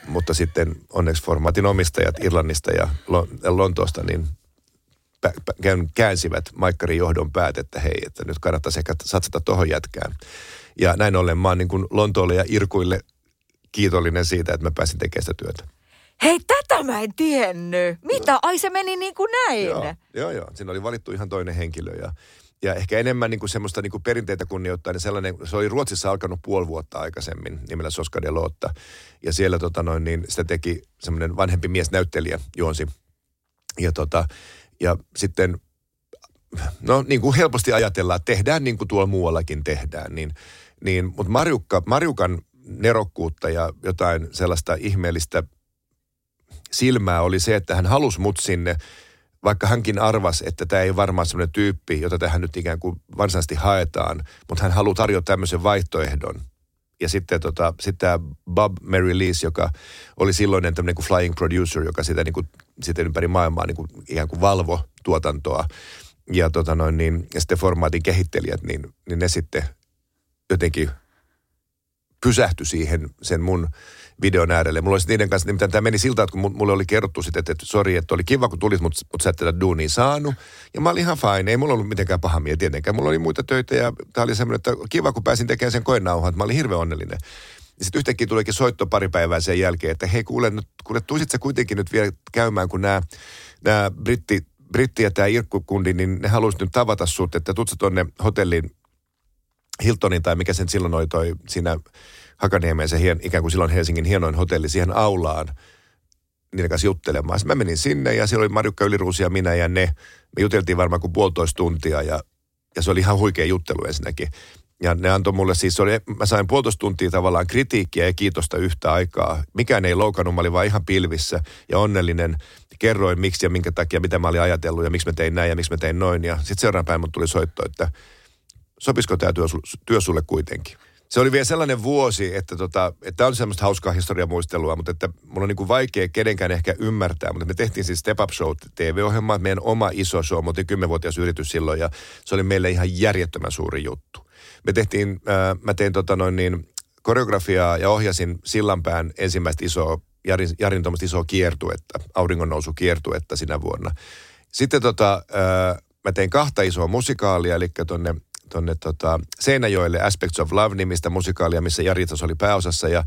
mutta sitten onneksi formaatin omistajat Irlannista ja Lontoosta niin käänsivät Maikkarin johdon päät, että hei, että nyt kannattaisi ehkä satsata tuohon jätkään. Ja näin ollen mä oon niin kuin Lontoolle ja Irkuille kiitollinen siitä, että mä pääsin tekemään sitä työtä. Hei, tätä mä en tiennyt. Mitä? Ai se meni niin kuin näin. Joo, joo, joo. Siinä oli valittu ihan toinen henkilö ja, ja ehkä enemmän niin kuin semmoista niin kuin perinteitä kunnioittaa, niin sellainen, se oli Ruotsissa alkanut puoli vuotta aikaisemmin nimellä Soska de Lotta. Ja siellä tota noin, niin sitä teki semmoinen vanhempi mies näyttelijä juonsi. Ja, tota, ja sitten, no niin kuin helposti ajatellaan, että tehdään niin kuin tuolla muuallakin tehdään. Niin, niin, mutta Marjukka, Marjukan nerokkuutta ja jotain sellaista ihmeellistä silmää oli se, että hän halusi mut sinne, vaikka hänkin arvas, että tämä ei varmaan sellainen tyyppi, jota tähän nyt ikään kuin varsinaisesti haetaan, mutta hän haluaa tarjota tämmöisen vaihtoehdon. Ja sitten tota, sitten Bob Mary Lees, joka oli silloinen tämmöinen kuin flying producer, joka sitä niin kuin, sitten ympäri maailmaa niin kuin, ikään kuin valvo tuotantoa. Ja, tota noin, niin, ja sitten formaatin kehittelijät, niin, niin ne sitten jotenkin pysähtyi siihen sen mun videon äärelle. Mulla olisi niiden kanssa, nimittäin tämä meni siltä, että kun mulle oli kerrottu sitten, että, että sori, että oli kiva kun tulit, mutta, mutta sä et tätä duunia saanut. Ja mä olin ihan fine, ei mulla ollut mitenkään paha mieli tietenkään. Mulla oli muita töitä ja tämä oli semmoinen, että kiva kun pääsin tekemään sen koenauhan, että mä olin hirveän onnellinen. Ja sitten yhtäkkiä tulikin soitto pari päivää sen jälkeen, että hei kuule, nyt, kuule tuisit sä kuitenkin nyt vielä käymään, kun nämä, nämä britti, britti ja tämä Irkkukundi, niin ne haluaisi nyt tavata sut, että tuut tuonne hotelliin Hiltonin tai mikä sen silloin oli toi siinä Hakaniemeen se hien, ikään kuin silloin Helsingin hienoin hotelli siihen aulaan niiden kanssa juttelemaan. Sitten mä menin sinne ja siellä oli Marjukka Yliruusi ja minä ja ne. Me juteltiin varmaan kuin puolitoista tuntia ja, ja se oli ihan huikea juttelu ensinnäkin. Ja ne antoi mulle siis, oli, mä sain puolitoista tuntia tavallaan kritiikkiä ja kiitosta yhtä aikaa. Mikään ei loukannut, mä olin vaan ihan pilvissä ja onnellinen. Kerroin miksi ja minkä takia, mitä mä olin ajatellut ja miksi mä tein näin ja miksi mä tein noin. Ja sitten seuraavan päivän tuli soitto, että sopisiko tämä työ, työ sulle kuitenkin se oli vielä sellainen vuosi, että, tota, että on semmoista hauskaa historiamuistelua, mutta että mulla on niin kuin vaikea kenenkään ehkä ymmärtää. Mutta me tehtiin siis Step Up Show TV-ohjelma, meidän oma iso show, mutta kymmenvuotias yritys silloin ja se oli meille ihan järjettömän suuri juttu. Me tehtiin, äh, mä tein tota noin niin, koreografiaa ja ohjasin Sillanpään ensimmäistä isoa, Jarin, Jarin isoa kiertuetta, auringonnousu kiertuetta sinä vuonna. Sitten tota, äh, mä tein kahta isoa musikaalia, eli tuonne tonne tota Seinäjoelle Aspects of Love-nimistä musikaalia, missä Jari oli pääosassa ja,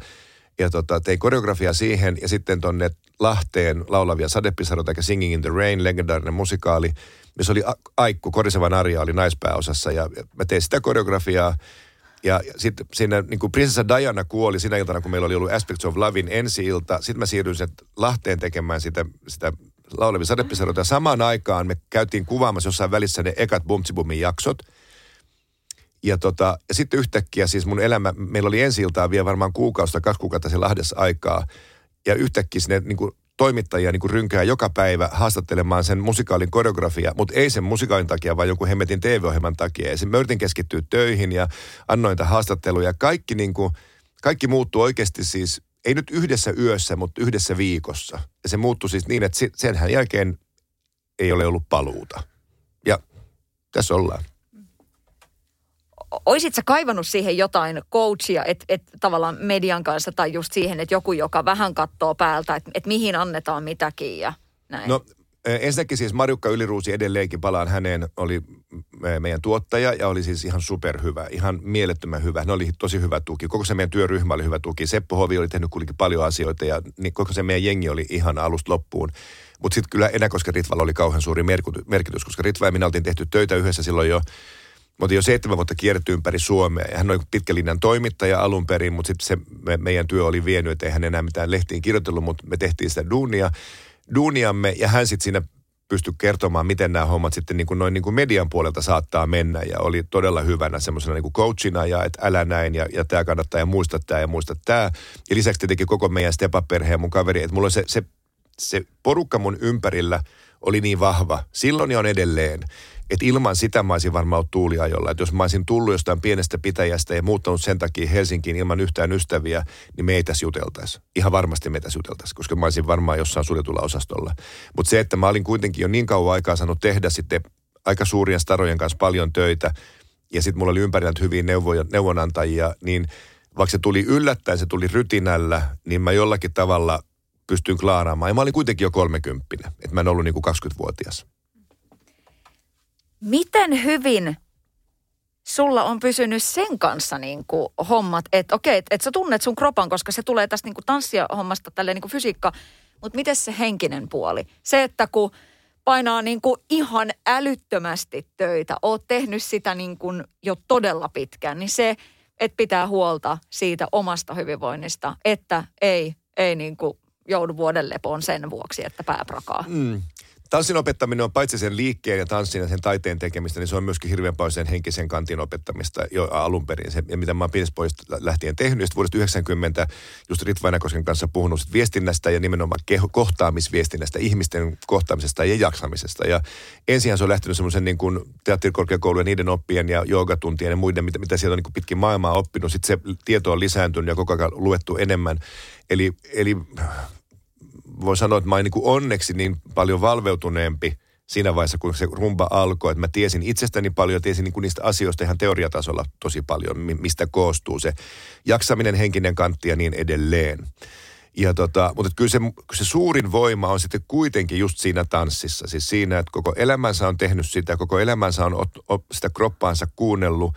ja tota, tein koreografia siihen ja sitten tonne Lahteen laulavia sadepisaroita, eli Singing in the Rain, legendaarinen musikaali, missä oli Aikku, Korisevan Arja oli naispääosassa ja mä tein sitä koreografiaa ja sitten siinä niin kuin prinsessa Diana kuoli sinä iltana, kun meillä oli ollut Aspects of Lovein ensi-ilta. Sitten mä siirryin sen Lahteen tekemään sitä, sitä laulavia sadepisaroita. Samaan aikaan me käytiin kuvaamassa jossain välissä ne ekat Bumtsibumin jaksot – ja, tota, ja sitten yhtäkkiä siis mun elämä, meillä oli ensi iltaa vielä varmaan kuukausta, kaksi kuukautta siellä Lahdessa aikaa. Ja yhtäkkiä sinne niin kuin toimittajia niin kuin rynkää joka päivä haastattelemaan sen musikaalin koreografia, mutta ei sen musikaalin takia, vaan joku hemmetin TV-ohjelman takia. Ja mä yritin keskittyä töihin ja annoin haastatteluja. Kaikki, niin kuin, kaikki muuttui oikeasti siis, ei nyt yhdessä yössä, mutta yhdessä viikossa. Ja se muuttui siis niin, että senhän jälkeen ei ole ollut paluuta. Ja tässä ollaan oisit sä kaivannut siihen jotain coachia, että et tavallaan median kanssa tai just siihen, että joku, joka vähän katsoo päältä, että et mihin annetaan mitäkin ja näin? No e, ensinnäkin siis Marjukka Yliruusi edelleenkin palaan häneen, oli meidän tuottaja ja oli siis ihan superhyvä, ihan mielettömän hyvä. Ne oli tosi hyvä tuki. Koko se meidän työryhmä oli hyvä tuki. Seppo Hovi oli tehnyt kuitenkin paljon asioita ja niin koko se meidän jengi oli ihan alusta loppuun. Mutta sitten kyllä Enäkosken Ritvalla oli kauhean suuri merkitys, koska Ritva ja minä oltiin tehty töitä yhdessä silloin jo mutta jo seitsemän vuotta kierretty ympäri Suomea. Ja hän oli pitkälinjan toimittaja alun perin, mutta sitten se me, meidän työ oli vienyt, että eihän enää mitään lehtiin kirjoitellut, mutta me tehtiin sitä duunia, duuniamme. Ja hän sitten siinä pystyi kertomaan, miten nämä hommat sitten niin kuin noin niin kuin median puolelta saattaa mennä. Ja oli todella hyvänä semmoisena niin kuin coachina ja että älä näin ja, ja tämä kannattaa ja muista tämä ja muista tämä. Ja lisäksi tietenkin koko meidän Stepa-perheen mun kaveri, että mulla se, se, se porukka mun ympärillä oli niin vahva. Silloin ja on edelleen että ilman sitä mä olisin varmaan ollut tuuliajolla. Että jos mä olisin tullut jostain pienestä pitäjästä ja muuttanut sen takia Helsinkiin ilman yhtään ystäviä, niin me ei juteltaisi. Ihan varmasti me tässä juteltaisi, koska mä olisin varmaan jossain suljetulla osastolla. Mutta se, että mä olin kuitenkin jo niin kauan aikaa saanut tehdä sitten aika suurien starojen kanssa paljon töitä, ja sitten mulla oli ympärillä hyviä neuvoja, neuvonantajia, niin vaikka se tuli yllättäen, se tuli rytinällä, niin mä jollakin tavalla pystyin klaaraamaan. Ja mä olin kuitenkin jo kolmekymppinen, että mä en ollut niin kuin 20-vuotias. Miten hyvin sulla on pysynyt sen kanssa niin kuin hommat, että okei, että et sä tunnet sun kropan, koska se tulee tästä niin kuin tanssihommasta tälleen niin kuin fysiikka, mutta miten se henkinen puoli? Se, että kun painaa niin kuin ihan älyttömästi töitä, oot tehnyt sitä niin kuin jo todella pitkään, niin se, että pitää huolta siitä omasta hyvinvoinnista, että ei, ei niin kuin joudu vuoden lepoon sen vuoksi, että pää prakaa. Mm. Tanssin opettaminen on paitsi sen liikkeen ja tanssin ja sen taiteen tekemistä, niin se on myöskin hirveän paljon sen henkisen kantin opettamista jo alun perin. Se, ja mitä mä oon pienestä lähtien tehnyt, ja vuodesta 90 just Ritva kanssa puhunut viestinnästä ja nimenomaan keho, kohtaamisviestinnästä, ihmisten kohtaamisesta ja jaksamisesta. Ja ensin se on lähtenyt semmoisen niin kuin teatterikorkeakoulujen, niiden oppien ja joogatuntien ja muiden, mitä, mitä sieltä on niin kuin pitkin maailmaa oppinut. Sitten se tieto on lisääntynyt ja koko ajan luettu enemmän. Eli, eli voi sanoa, että mä oon niin onneksi niin paljon valveutuneempi siinä vaiheessa, kun se rumba alkoi, että mä tiesin itsestäni paljon, tiesin niin kuin niistä asioista ihan teoriatasolla tosi paljon, mistä koostuu se jaksaminen, henkinen kantti ja niin edelleen. Ja tota, mutta kyllä se, se suurin voima on sitten kuitenkin just siinä tanssissa. Siis siinä, että koko elämänsä on tehnyt sitä, koko elämänsä on ot, ot, sitä kroppaansa kuunnellut.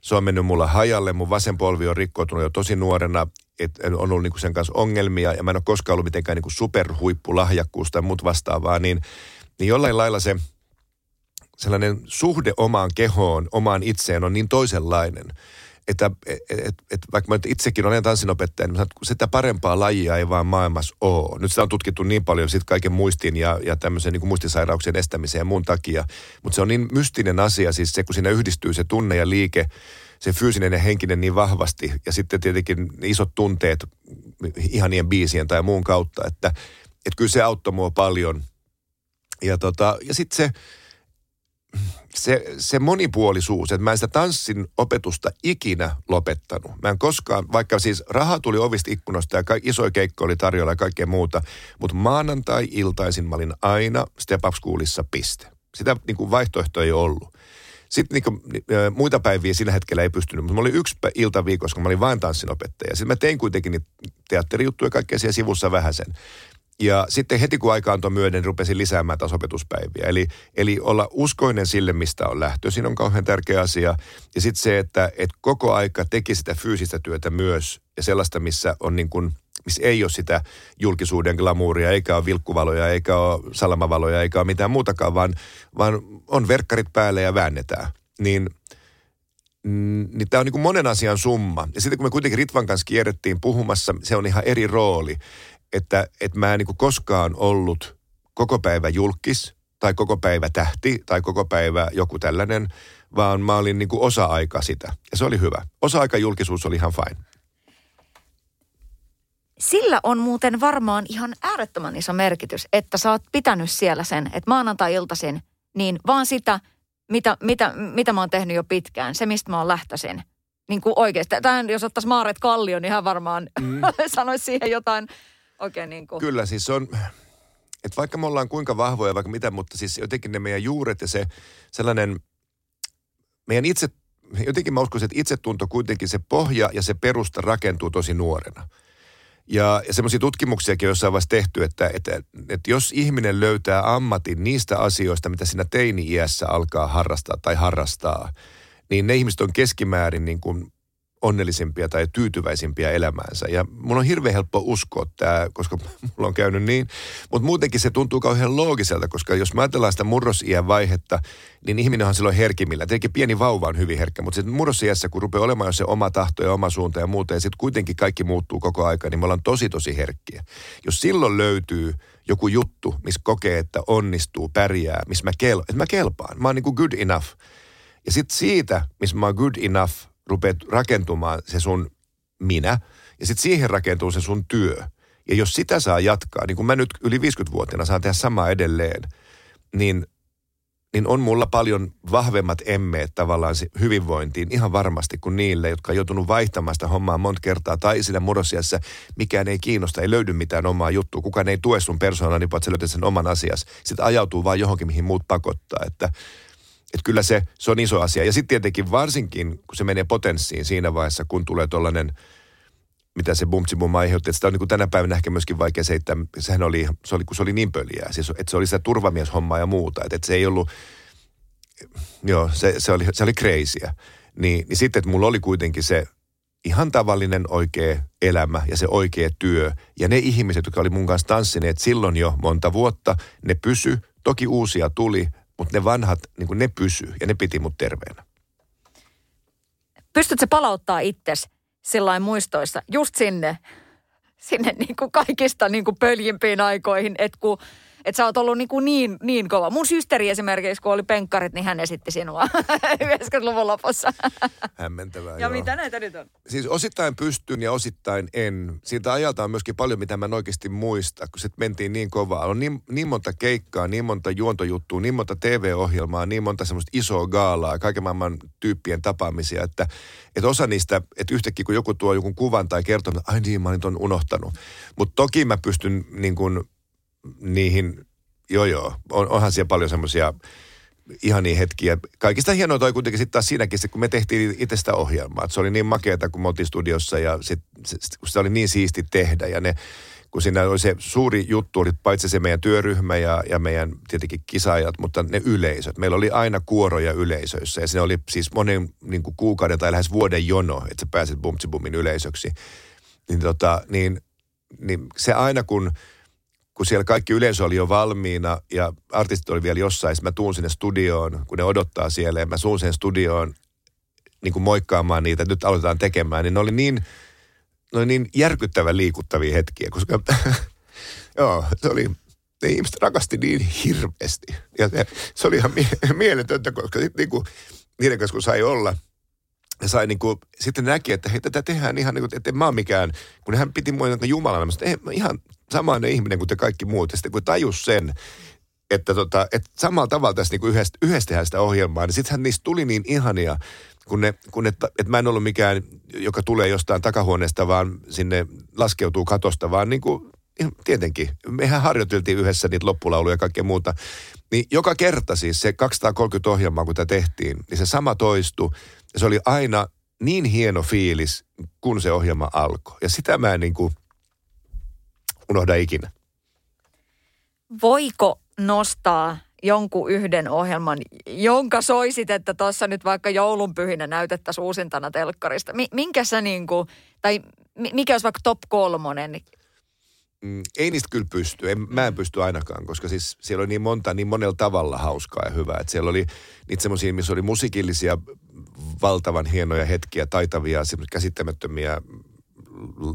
Se on mennyt mulla hajalle, mun vasen polvi on rikkoutunut jo tosi nuorena että on ollut niin kuin sen kanssa ongelmia ja mä en ole koskaan ollut mitenkään niin kuin superhuippulahjakkuus tai muut vastaavaa, niin, niin jollain lailla se sellainen suhde omaan kehoon, omaan itseen on niin toisenlainen, että et, et, et, vaikka mä itsekin olen tanssinopettaja, niin sitä parempaa lajia ei vaan maailmassa ole. Nyt sitä on tutkittu niin paljon sit kaiken muistin ja, ja tämmöisen niin muistisairauksien estämiseen ja muun takia, mutta se on niin mystinen asia, siis se kun siinä yhdistyy se tunne ja liike, se fyysinen ja henkinen niin vahvasti. Ja sitten tietenkin isot tunteet ihanien biisien tai muun kautta, että, että kyllä se auttoi mua paljon. Ja, tota, ja sitten se, se, se monipuolisuus, että mä en sitä tanssin opetusta ikinä lopettanut. Mä en koskaan, vaikka siis raha tuli ovista ikkunosta ja iso keikko oli tarjolla ja kaikkea muuta, mutta maanantai-iltaisin mä olin aina Step Up Schoolissa piste. Sitä niin kuin vaihtoehtoa ei ollut. Sitten niin muita päiviä sillä hetkellä ei pystynyt, mutta mä olin yksi ilta viikossa, kun mä olin vain tanssinopettaja. Sitten mä tein kuitenkin niitä teatterijuttuja ja kaikkea siellä sivussa vähän sen. Ja sitten heti kun aika antoi myöden, rupesin lisäämään taas opetuspäiviä. Eli, eli olla uskoinen sille, mistä on lähtöisin, on kauhean tärkeä asia. Ja sitten se, että, että koko aika teki sitä fyysistä työtä myös ja sellaista, missä on niin kuin – missä ei ole sitä julkisuuden glamuuria, eikä ole vilkkuvaloja, eikä ole salamavaloja, eikä ole mitään muutakaan, vaan, vaan on verkkarit päälle ja väännetään. Niin, mm, niin tämä on niin kuin monen asian summa. Ja sitten kun me kuitenkin Ritvan kanssa kierrettiin puhumassa, se on ihan eri rooli. Että, että mä en niin kuin koskaan ollut koko päivä julkis tai koko päivä tähti tai koko päivä joku tällainen, vaan mä olin niin kuin osa-aika sitä. Ja se oli hyvä. Osa-aika julkisuus oli ihan fine. Sillä on muuten varmaan ihan äärettömän iso merkitys, että sä oot pitänyt siellä sen, että maanantai-iltaisin, niin vaan sitä, mitä, mitä, mitä mä oon tehnyt jo pitkään, se mistä mä oon lähtöisin. Niin kuin oikeasti. Tämän, jos ottaisi Maaret Kallio, niin hän varmaan mm. *laughs* sanoisi siihen jotain oikein niin kuin. Kyllä, siis on, että vaikka me ollaan kuinka vahvoja, vaikka mitä, mutta siis jotenkin ne meidän juuret ja se sellainen, meidän itse, jotenkin mä uskoisin, että itsetunto kuitenkin se pohja ja se perusta rakentuu tosi nuorena. Ja, ja semmoisia tutkimuksiakin on jossain vaiheessa tehty, että, että, että jos ihminen löytää ammatin niistä asioista, mitä siinä teini-iässä alkaa harrastaa tai harrastaa, niin ne ihmiset on keskimäärin niin kuin onnellisimpia tai tyytyväisimpiä elämäänsä. Ja mun on hirveän helppo uskoa tämä, koska *laughs* mulla on käynyt niin. Mutta muutenkin se tuntuu kauhean loogiselta, koska jos mä ajatellaan sitä murrosiän vaihetta, niin ihminen on silloin herkimmillä. Tietenkin pieni vauva on hyvin herkkä, mutta sitten murrosiässä, kun rupeaa olemaan jo se oma tahto ja oma suunta ja muuta, ja sitten kuitenkin kaikki muuttuu koko aika, niin me ollaan tosi tosi herkkiä. Jos silloin löytyy joku juttu, missä kokee, että onnistuu, pärjää, missä mä, kel- että mä kelpaan, mä oon niin kuin good enough. Ja sitten siitä, missä mä oon good enough, rupeat rakentumaan se sun minä, ja sitten siihen rakentuu se sun työ. Ja jos sitä saa jatkaa, niin kuin mä nyt yli 50-vuotiaana saan tehdä samaa edelleen, niin, niin on mulla paljon vahvemmat emmeet tavallaan hyvinvointiin ihan varmasti kuin niille, jotka on joutunut vaihtamaan sitä hommaa monta kertaa. Tai sillä murrosiassa mikään ei kiinnosta, ei löydy mitään omaa juttua. Kukaan ei tue sun persoonaa niin sä löydät sen oman asias. Sitten ajautuu vaan johonkin, mihin muut pakottaa. Että että kyllä se, se on iso asia. Ja sitten tietenkin varsinkin, kun se menee potenssiin siinä vaiheessa, kun tulee tuollainen mitä se bumtsi bum aiheutti. Että sitä on niin kuin tänä päivänä ehkä myöskin vaikea se, että sehän oli, se oli, kun se oli niin pöliää. Siis, että se oli sitä turvamieshommaa ja muuta. Että, että se ei ollut, joo, se, se oli, se oli crazyä. Niin, niin sitten, että mulla oli kuitenkin se ihan tavallinen oikea elämä ja se oikea työ. Ja ne ihmiset, jotka oli mun kanssa tanssineet silloin jo monta vuotta, ne pysy. Toki uusia tuli, mutta ne vanhat, niin ne pysy ja ne piti mut terveenä. Pystytkö palauttaa itsesi sillain muistoissa just sinne, sinne niin kuin kaikista niin kuin pöljimpiin aikoihin, että kun että sä oot ollut niin, kuin niin, niin kova. Mun systeri esimerkiksi, kun oli penkkarit, niin hän esitti sinua *laughs* 90-luvun lopussa. Hämmentävää, Ja joo. mitä näitä nyt on? Siis osittain pystyn ja osittain en. Siitä ajalta on myöskin paljon, mitä mä en oikeasti muista, kun sitten mentiin niin kovaa. On niin, niin monta keikkaa, niin monta juontojuttua, niin monta TV-ohjelmaa, niin monta semmoista isoa gaalaa, kaiken maailman tyyppien tapaamisia, että, että osa niistä, että yhtäkkiä kun joku tuo joku kuvan tai kertoo, että ai niin, mä olin ton unohtanut. Mutta toki mä pystyn niin kuin niihin, joo joo, on, onhan siellä paljon semmoisia ihania hetkiä. Kaikista hienoa toi kuitenkin sitten taas siinäkin, kun me tehtiin itse sitä ohjelmaa. Et se oli niin makeata, kun me oltiin studiossa ja sit, se, se oli niin siisti tehdä. Ja ne, kun siinä oli se suuri juttu, oli paitsi se meidän työryhmä ja, ja meidän tietenkin kisaajat, mutta ne yleisöt. Meillä oli aina kuoroja yleisöissä ja siinä oli siis monen niin kuin kuukauden tai lähes vuoden jono, että sä pääset Bumtsibumin yleisöksi. Niin, tota, niin, niin se aina kun kun siellä kaikki yleisö oli jo valmiina ja artistit oli vielä jossain, mä tuun sinne studioon, kun ne odottaa siellä ja mä suun sen studioon niin kuin moikkaamaan niitä, nyt aloitetaan tekemään, niin ne oli niin, ne oli niin järkyttävän liikuttavia hetkiä, koska *laughs* joo, se oli, ne ihmiset rakasti niin hirveästi. Ja se, se oli ihan mie- mieletöntä, koska sitten niin kuin, niiden kanssa kun sai olla, ja sai niin kuin, sitten näki, että hei, tätä tehdään ihan niin kuin, että en mä ole mikään, kun hän piti mua jumalana, mä ihan samainen ihminen kuin te kaikki muut. Ja sitten kun tajus sen, että, tota, että samalla tavalla tässä niin yhdessä, yhdessä tehdään sitä ohjelmaa, niin sittenhän niistä tuli niin ihania, kun, ne, kun ne, että mä en ollut mikään, joka tulee jostain takahuoneesta, vaan sinne laskeutuu katosta, vaan niin kuin, tietenkin, mehän harjoiteltiin yhdessä niitä loppulauluja ja kaikkea muuta. Niin joka kerta siis se 230 ohjelmaa, kun tämä tehtiin, niin se sama toistui. Ja se oli aina niin hieno fiilis, kun se ohjelma alkoi. Ja sitä mä en niin kuin unohda ikinä. Voiko nostaa jonkun yhden ohjelman, jonka soisit, että tuossa nyt vaikka joulunpyhinä näytettäisiin uusintana telkkarista? Mi- minkä sä niin kuin, tai mi- mikä olisi vaikka top kolmonen? Mm, ei niistä kyllä pysty. En, mä en pysty ainakaan, koska siis siellä oli niin monta, niin monella tavalla hauskaa ja hyvää. Että siellä oli niitä semmoisia, missä oli musiikillisia, valtavan hienoja hetkiä, taitavia, käsittämättömiä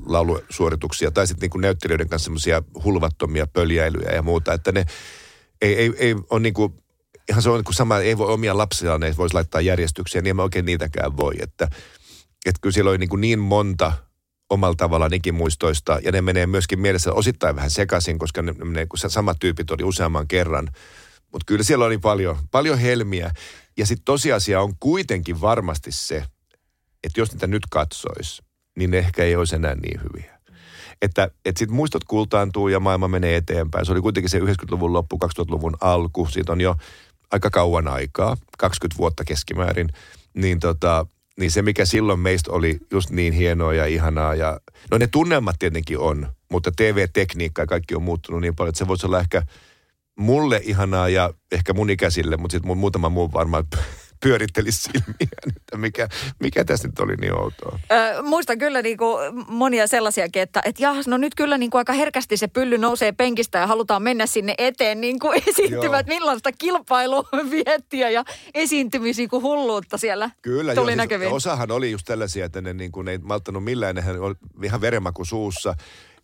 laulusuorituksia, tai sitten niin näyttelijöiden kanssa semmoisia hulvattomia pöljäilyjä ja muuta, että ne ei, ei, ei ole niin kuin, ihan se on niin kuin sama, ei voi omia lapsiaan, ei voisi laittaa järjestyksiä, niin mä oikein niitäkään voi, että, että kyllä siellä oli niin, kuin niin monta omalla tavallaan ikimuistoista, ja ne menee myöskin mielessä osittain vähän sekaisin, koska ne, ne kun samat tyypit oli useamman kerran, mutta kyllä siellä oli paljon, paljon helmiä, ja sitten tosiasia on kuitenkin varmasti se, että jos niitä nyt katsoisi, niin ehkä ei olisi enää niin hyviä. Että, että sitten muistot kultaantuu ja maailma menee eteenpäin. Se oli kuitenkin se 90-luvun loppu, 2000-luvun alku. Siitä on jo aika kauan aikaa, 20 vuotta keskimäärin. Niin, tota, niin se, mikä silloin meistä oli just niin hienoa ja ihanaa. Ja, no ne tunnelmat tietenkin on, mutta TV-tekniikka ja kaikki on muuttunut niin paljon, että se voisi olla ehkä mulle ihanaa ja ehkä mun ikäisille, mutta sitten muutama muu varmaan pyörittelisi silmiä, *laughs* että mikä, mikä tässä nyt oli niin outoa. Öö, muistan kyllä niin kuin monia sellaisiakin, että et jahas, no nyt kyllä niin kuin aika herkästi se pylly nousee penkistä ja halutaan mennä sinne eteen *laughs* niin kuin esiintymät, millaista kilpailuviettiä ja esiintymisiä kuin hulluutta siellä Kyllä, tuli joo. Siis osahan oli just tällaisia, että ne niin kuin, ne ei malttanut millään, nehän oli ihan verenmaku suussa.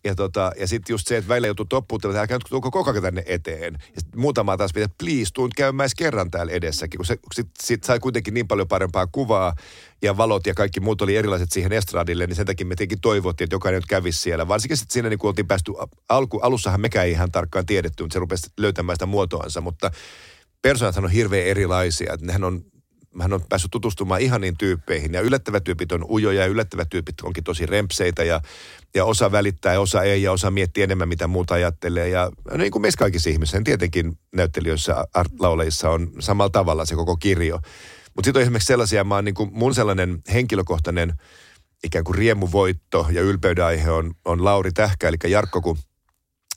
Ja, tota, ja sitten just se, että välillä joutuu toppuuttamaan, että älkää nyt tulko koko ajan tänne eteen. Ja sitten muutama taas pitää, please, tuun käymään edes kerran täällä edessäkin, kun se sit, sit sai kuitenkin niin paljon parempaa kuvaa ja valot ja kaikki muut oli erilaiset siihen estradille, niin sen takia me tietenkin toivottiin, että jokainen nyt kävisi siellä. Varsinkin sitten siinä, niin kun oltiin päästy, alku, alussahan mekään ei ihan tarkkaan tiedetty, mutta se rupesi löytämään sitä muotoansa, mutta persoonathan on hirveän erilaisia. Että nehän on hän on päässyt tutustumaan ihaniin tyyppeihin. Ja yllättävät tyypit on ujoja ja yllättävät tyypit onkin tosi rempseitä ja, ja osa välittää ja osa ei ja osa miettii enemmän mitä muuta ajattelee. Ja niin kuin meissä kaikissa ihmisissä, niin tietenkin näyttelijöissä, art-lauleissa on samalla tavalla se koko kirjo. Mutta sitten on esimerkiksi sellaisia, mä oon niin kuin mun sellainen henkilökohtainen ikään kuin riemuvoitto ja ylpeyden aihe on, on Lauri Tähkä, eli Jarkko, kun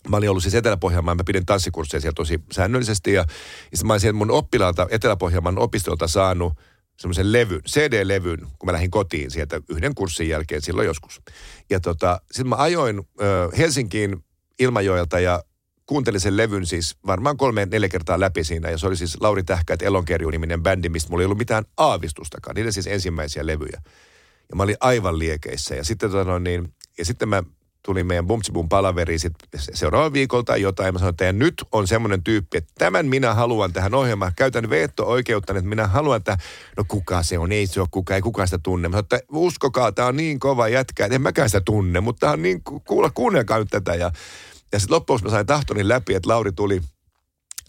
Mä olin ollut siis Etelä-Pohjanmaan, mä pidin tanssikursseja siellä tosi säännöllisesti ja, ja mä olin mun oppilaalta Etelä-Pohjanmaan opistolta saanut semmoisen levyn, CD-levyn, kun mä lähdin kotiin sieltä yhden kurssin jälkeen silloin joskus. Ja tota, sitten mä ajoin ö, Helsinkiin Ilmajoelta ja kuuntelin sen levyn siis varmaan kolme, neljä kertaa läpi siinä. Ja se oli siis Lauri Tähkäät Elonkerju-niminen bändi, mistä mulla ei ollut mitään aavistustakaan. Niiden siis ensimmäisiä levyjä. Ja mä olin aivan liekeissä. Ja sitten, tota noin, niin, ja sitten mä tuli meidän Bumtsibun palaveri sit seuraavan viikolta jotain. Mä sanoin, että nyt on semmoinen tyyppi, että tämän minä haluan tähän ohjelmaan. Käytän veto-oikeutta, että minä haluan, että no kuka se on, ei se ole kuka, ei kukaan sitä tunne. Mä sanoin, että uskokaa, tämä on niin kova jätkä, että en mäkään sitä tunne, mutta tämä on niin, kuulla, kuunnelkaa nyt tätä. Ja, ja sitten loppujen mä sain tahtoni läpi, että Lauri tuli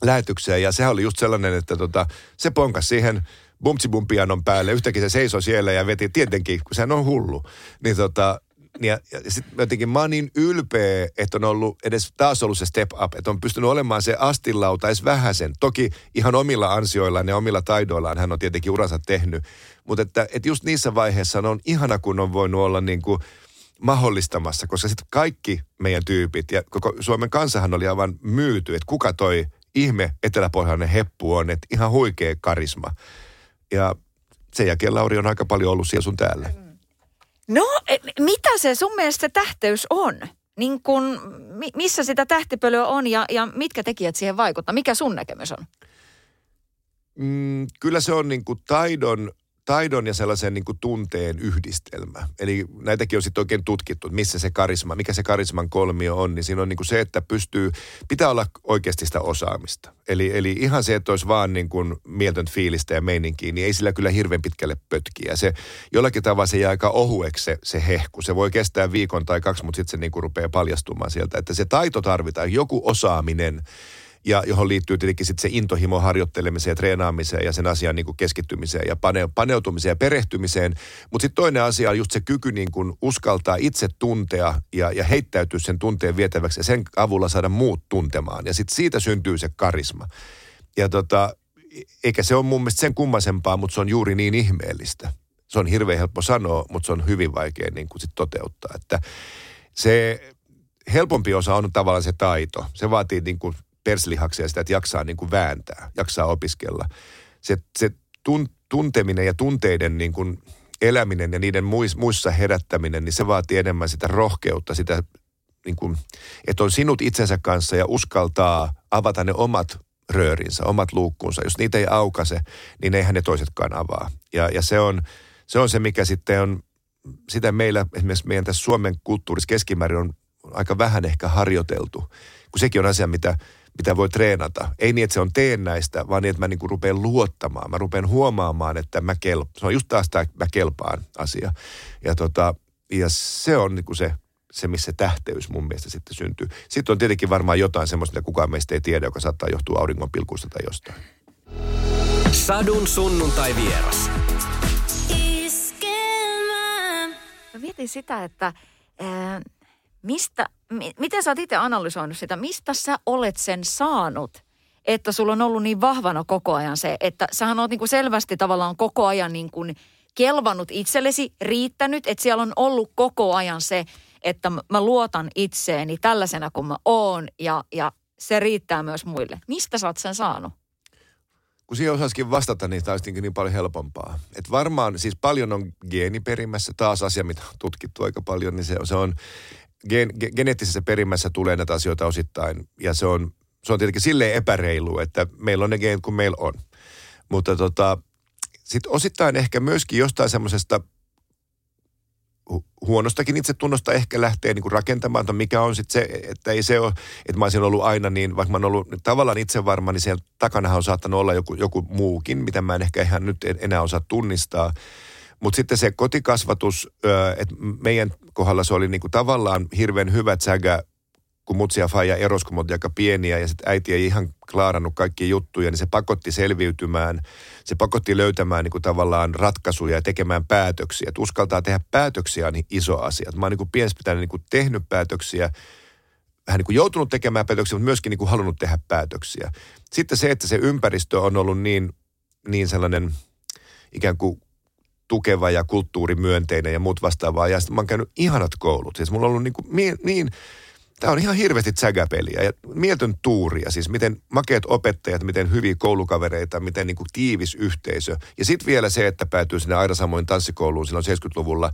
lähetykseen ja sehän oli just sellainen, että tota, se ponkas siihen bumtsibum pianon päälle. Yhtäkkiä se seisoi siellä ja veti, tietenkin, kun sehän on hullu. Niin tota, ja, ja sitten jotenkin mä oon niin ylpeä, että on ollut edes taas ollut se step up, että on pystynyt olemaan se astilauta edes vähäsen. Toki ihan omilla ansioillaan ja omilla taidoillaan hän on tietenkin uransa tehnyt. Mutta että, että just niissä vaiheissa on ihana, kun on voinut olla niin kuin mahdollistamassa, koska sitten kaikki meidän tyypit ja koko Suomen kansahan oli aivan myyty, että kuka toi ihme eteläpohjainen heppu on, että ihan huikea karisma. Ja sen jälkeen Lauri on aika paljon ollut siellä sun täällä. No, e, mitä se sun mielestä tähteys on? Niin kun, missä sitä tähtipölyä on ja, ja mitkä tekijät siihen vaikuttaa? Mikä sun näkemys on? Mm, kyllä se on niin kuin taidon taidon ja sellaisen niin kuin tunteen yhdistelmä. Eli näitäkin on sitten oikein tutkittu, missä se karisma, mikä se karisman kolmio on, niin siinä on niin kuin se, että pystyy, pitää olla oikeasti sitä osaamista. Eli, eli ihan se, että olisi vaan niin kuin mieltön fiilistä ja meininkiä, niin ei sillä kyllä hirveän pitkälle pötkiä. Se jollakin tavalla se jää aika ohueksi se, se hehku. Se voi kestää viikon tai kaksi, mutta sitten se niin kuin rupeaa paljastumaan sieltä. Että se taito tarvitaan, joku osaaminen, ja johon liittyy tietenkin sitten se intohimo harjoittelemiseen ja treenaamiseen ja sen asian niin keskittymiseen ja pane, paneutumiseen ja perehtymiseen. Mutta sitten toinen asia on just se kyky niin kuin uskaltaa itse tuntea ja, ja heittäytyä sen tunteen vietäväksi ja sen avulla saada muut tuntemaan. Ja sitten siitä syntyy se karisma. Ja tota, eikä se ole mun mielestä sen kummasempaa, mutta se on juuri niin ihmeellistä. Se on hirveän helppo sanoa, mutta se on hyvin vaikea niin kuin sit toteuttaa. Että se helpompi osa on tavallaan se taito. Se vaatii niin kuin perslihaksia sitä, että jaksaa niin kuin vääntää, jaksaa opiskella. Se, se tun, tunteminen ja tunteiden niin kuin eläminen ja niiden muis, muissa herättäminen, niin se vaatii enemmän sitä rohkeutta, sitä niin kuin, että on sinut itsensä kanssa ja uskaltaa avata ne omat röörinsä, omat luukkuunsa. Jos niitä ei aukase, niin eihän ne toisetkaan avaa. Ja, ja se, on, se on se, mikä sitten on, sitä meillä esimerkiksi meidän tässä Suomen kulttuurissa keskimäärin on aika vähän ehkä harjoiteltu. Kun sekin on asia, mitä mitä voi treenata. Ei niin, että se on teennäistä, vaan niin, että mä niin kuin rupean luottamaan. Mä rupean huomaamaan, että mä kelpaan. Se on just taas tämä mä kelpaan asia. Ja, tota, ja se on niin kuin se, se, missä tähteys mun mielestä sitten syntyy. Sitten on tietenkin varmaan jotain semmoista, mitä kukaan meistä ei tiedä, joka saattaa johtua auringon pilkusta tai jostain. Sadun sunnuntai vieras. Mä mietin sitä, että... Ää, mistä, mi, miten sä oot itse analysoinut sitä, mistä sä olet sen saanut, että sulla on ollut niin vahvana koko ajan se, että sähän oot niin kuin selvästi tavallaan koko ajan niin kuin kelvannut itsellesi, riittänyt, että siellä on ollut koko ajan se, että mä luotan itseeni tällaisena kuin mä oon ja, ja se riittää myös muille. Mistä sä oot sen saanut? kun siihen osasikin vastata, niin tämä niin paljon helpompaa. Et varmaan, siis paljon on geeniperimässä, taas asia, mitä on tutkittu aika paljon, niin se, se on gen, geneettisessä perimässä tulee näitä asioita osittain. Ja se on, se on tietenkin silleen epäreilu, että meillä on ne geenit kuin meillä on. Mutta tota, sitten osittain ehkä myöskin jostain semmoisesta huonostakin itsetunnosta ehkä lähtee niin kuin rakentamaan, että mikä on sitten se, että ei se ole, että mä olisin ollut aina niin, vaikka mä oon ollut tavallaan itsevarma, niin siellä takana on saattanut olla joku, joku muukin, mitä mä en ehkä ihan nyt enää osaa tunnistaa. Mutta sitten se kotikasvatus, että meidän kohdalla se oli niinku tavallaan hirveän hyvä sägä, kun mutsi ja faija eros, kun aika pieniä ja sitten äiti ei ihan klaarannut kaikkia juttuja, niin se pakotti selviytymään. Se pakotti löytämään niinku tavallaan ratkaisuja ja tekemään päätöksiä. Että uskaltaa tehdä päätöksiä niin iso asia. mä oon niinku pienessä pitänyt niinku tehnyt päätöksiä, vähän niin kuin joutunut tekemään päätöksiä, mutta myöskin niin kuin halunnut tehdä päätöksiä. Sitten se, että se ympäristö on ollut niin, niin sellainen ikään kuin tukeva ja kulttuurimyönteinen ja muut vastaavaa. Ja sitten mä oon käynyt ihanat koulut. Siis mulla on ollut niin, kuin, niin Tämä on ihan hirveästi tsägäpeliä ja mieltön tuuria, siis miten makeat opettajat, miten hyviä koulukavereita, miten niin kuin tiivis yhteisö. Ja sitten vielä se, että päätyy sinne Aira Samoin tanssikouluun silloin 70-luvulla,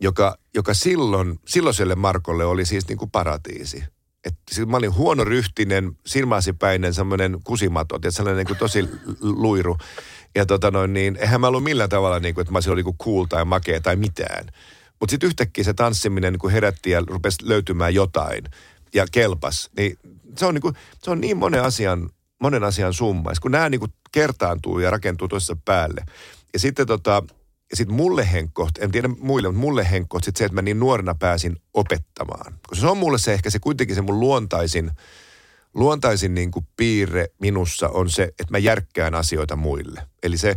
joka, joka silloin, silloiselle Markolle oli siis niin kuin paratiisi. Et siis mä olin huono ryhtinen, silmäasipäinen, semmoinen kusimato, että sellainen niin kuin tosi luiru. Ja tota noin, niin eihän mä ollut millään tavalla niin kuin, että mä olisin ollut niin cool tai makea tai mitään. Mutta sitten yhtäkkiä se tanssiminen niin herätti ja rupesi löytymään jotain ja kelpas. Niin se on niin, kuin, se on niin monen asian, monen asian summa. kun nämä niin kuin kertaantuu ja rakentuu tuossa päälle. Ja sitten tota, ja sitten mulle henkko, en tiedä muille, mutta mulle henkko sit se, että mä niin nuorena pääsin opettamaan. Koska se on mulle se ehkä se kuitenkin se mun luontaisin, luontaisin niin kuin piirre minussa on se, että mä järkkään asioita muille. Eli se,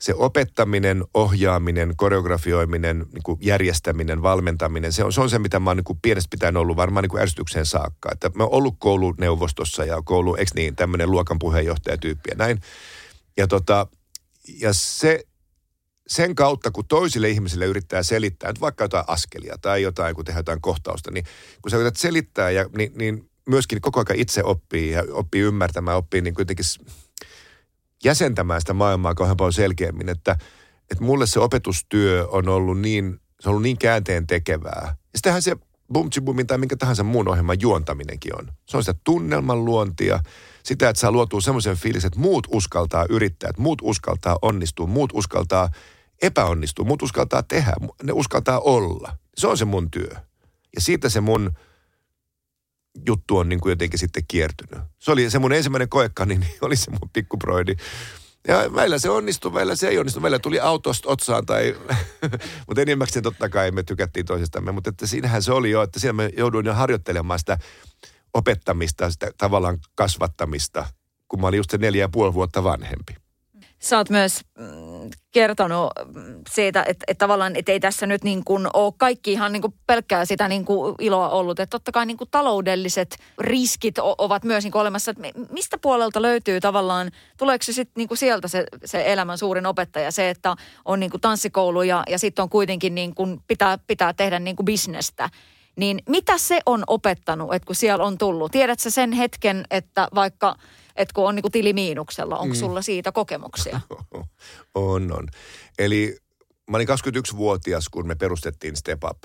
se opettaminen, ohjaaminen, koreografioiminen, niin kuin järjestäminen, valmentaminen, se on, se on se, mitä mä oon niin kuin pienestä pitäen ollut varmaan niin kuin ärsytykseen saakka. Että mä oon ollut kouluneuvostossa ja koulu, eikö niin, tämmöinen luokan puheenjohtajatyyppi ja näin. Ja, tota, ja se, sen kautta, kun toisille ihmisille yrittää selittää, että vaikka jotain askelia tai jotain, kun tehdään jotain kohtausta, niin kun sä yrität selittää, ja, niin, niin myöskin koko ajan itse oppii ja oppii ymmärtämään, oppii niin kuitenkin jäsentämään sitä maailmaa kauhean paljon selkeämmin, että, että mulle se opetustyö on ollut niin, se on ollut niin käänteen tekevää. Ja sitähän se Bumtsibumin tai minkä tahansa muun ohjelman juontaminenkin on. Se on sitä tunnelman luontia, sitä, että saa luotua semmoisen fiilis, että muut uskaltaa yrittää, että muut uskaltaa onnistua, muut uskaltaa epäonnistua, muut uskaltaa tehdä, ne uskaltaa olla. Se on se mun työ. Ja siitä se mun juttu on niin kuin jotenkin sitten kiertynyt. Se oli se mun ensimmäinen koekani, niin *laughs* oli se mun pikkuproidi. Ja välillä se onnistui, välillä se ei onnistu. Välillä tuli autosta otsaan tai... *laughs* mutta enimmäkseen totta kai me tykättiin toisistamme. Mutta että siinähän se oli jo, että siinä me jouduin jo harjoittelemaan sitä opettamista, sitä tavallaan kasvattamista, kun mä olin just se neljä ja puoli vuotta vanhempi. Sä oot myös mm, kertonut siitä, että, että tavallaan että ei tässä nyt niin kuin ole kaikki ihan niin kuin pelkkää sitä niin kuin iloa ollut. Että totta kai niin kuin taloudelliset riskit ovat myös niin kuin olemassa. Että mistä puolelta löytyy tavallaan, tuleeko se sitten niin kuin sieltä se, se elämän suurin opettaja, se, että on niin kuin tanssikoulu ja, ja sitten on kuitenkin niin kuin pitää, pitää tehdä niin kuin bisnestä. Niin mitä se on opettanut, että kun siellä on tullut? Tiedätkö sen hetken, että vaikka – että kun on niin kuin tili miinuksella, onko mm. sulla siitä kokemuksia? *laughs* on, on. Eli mä olin 21-vuotias, kun me perustettiin Step Up.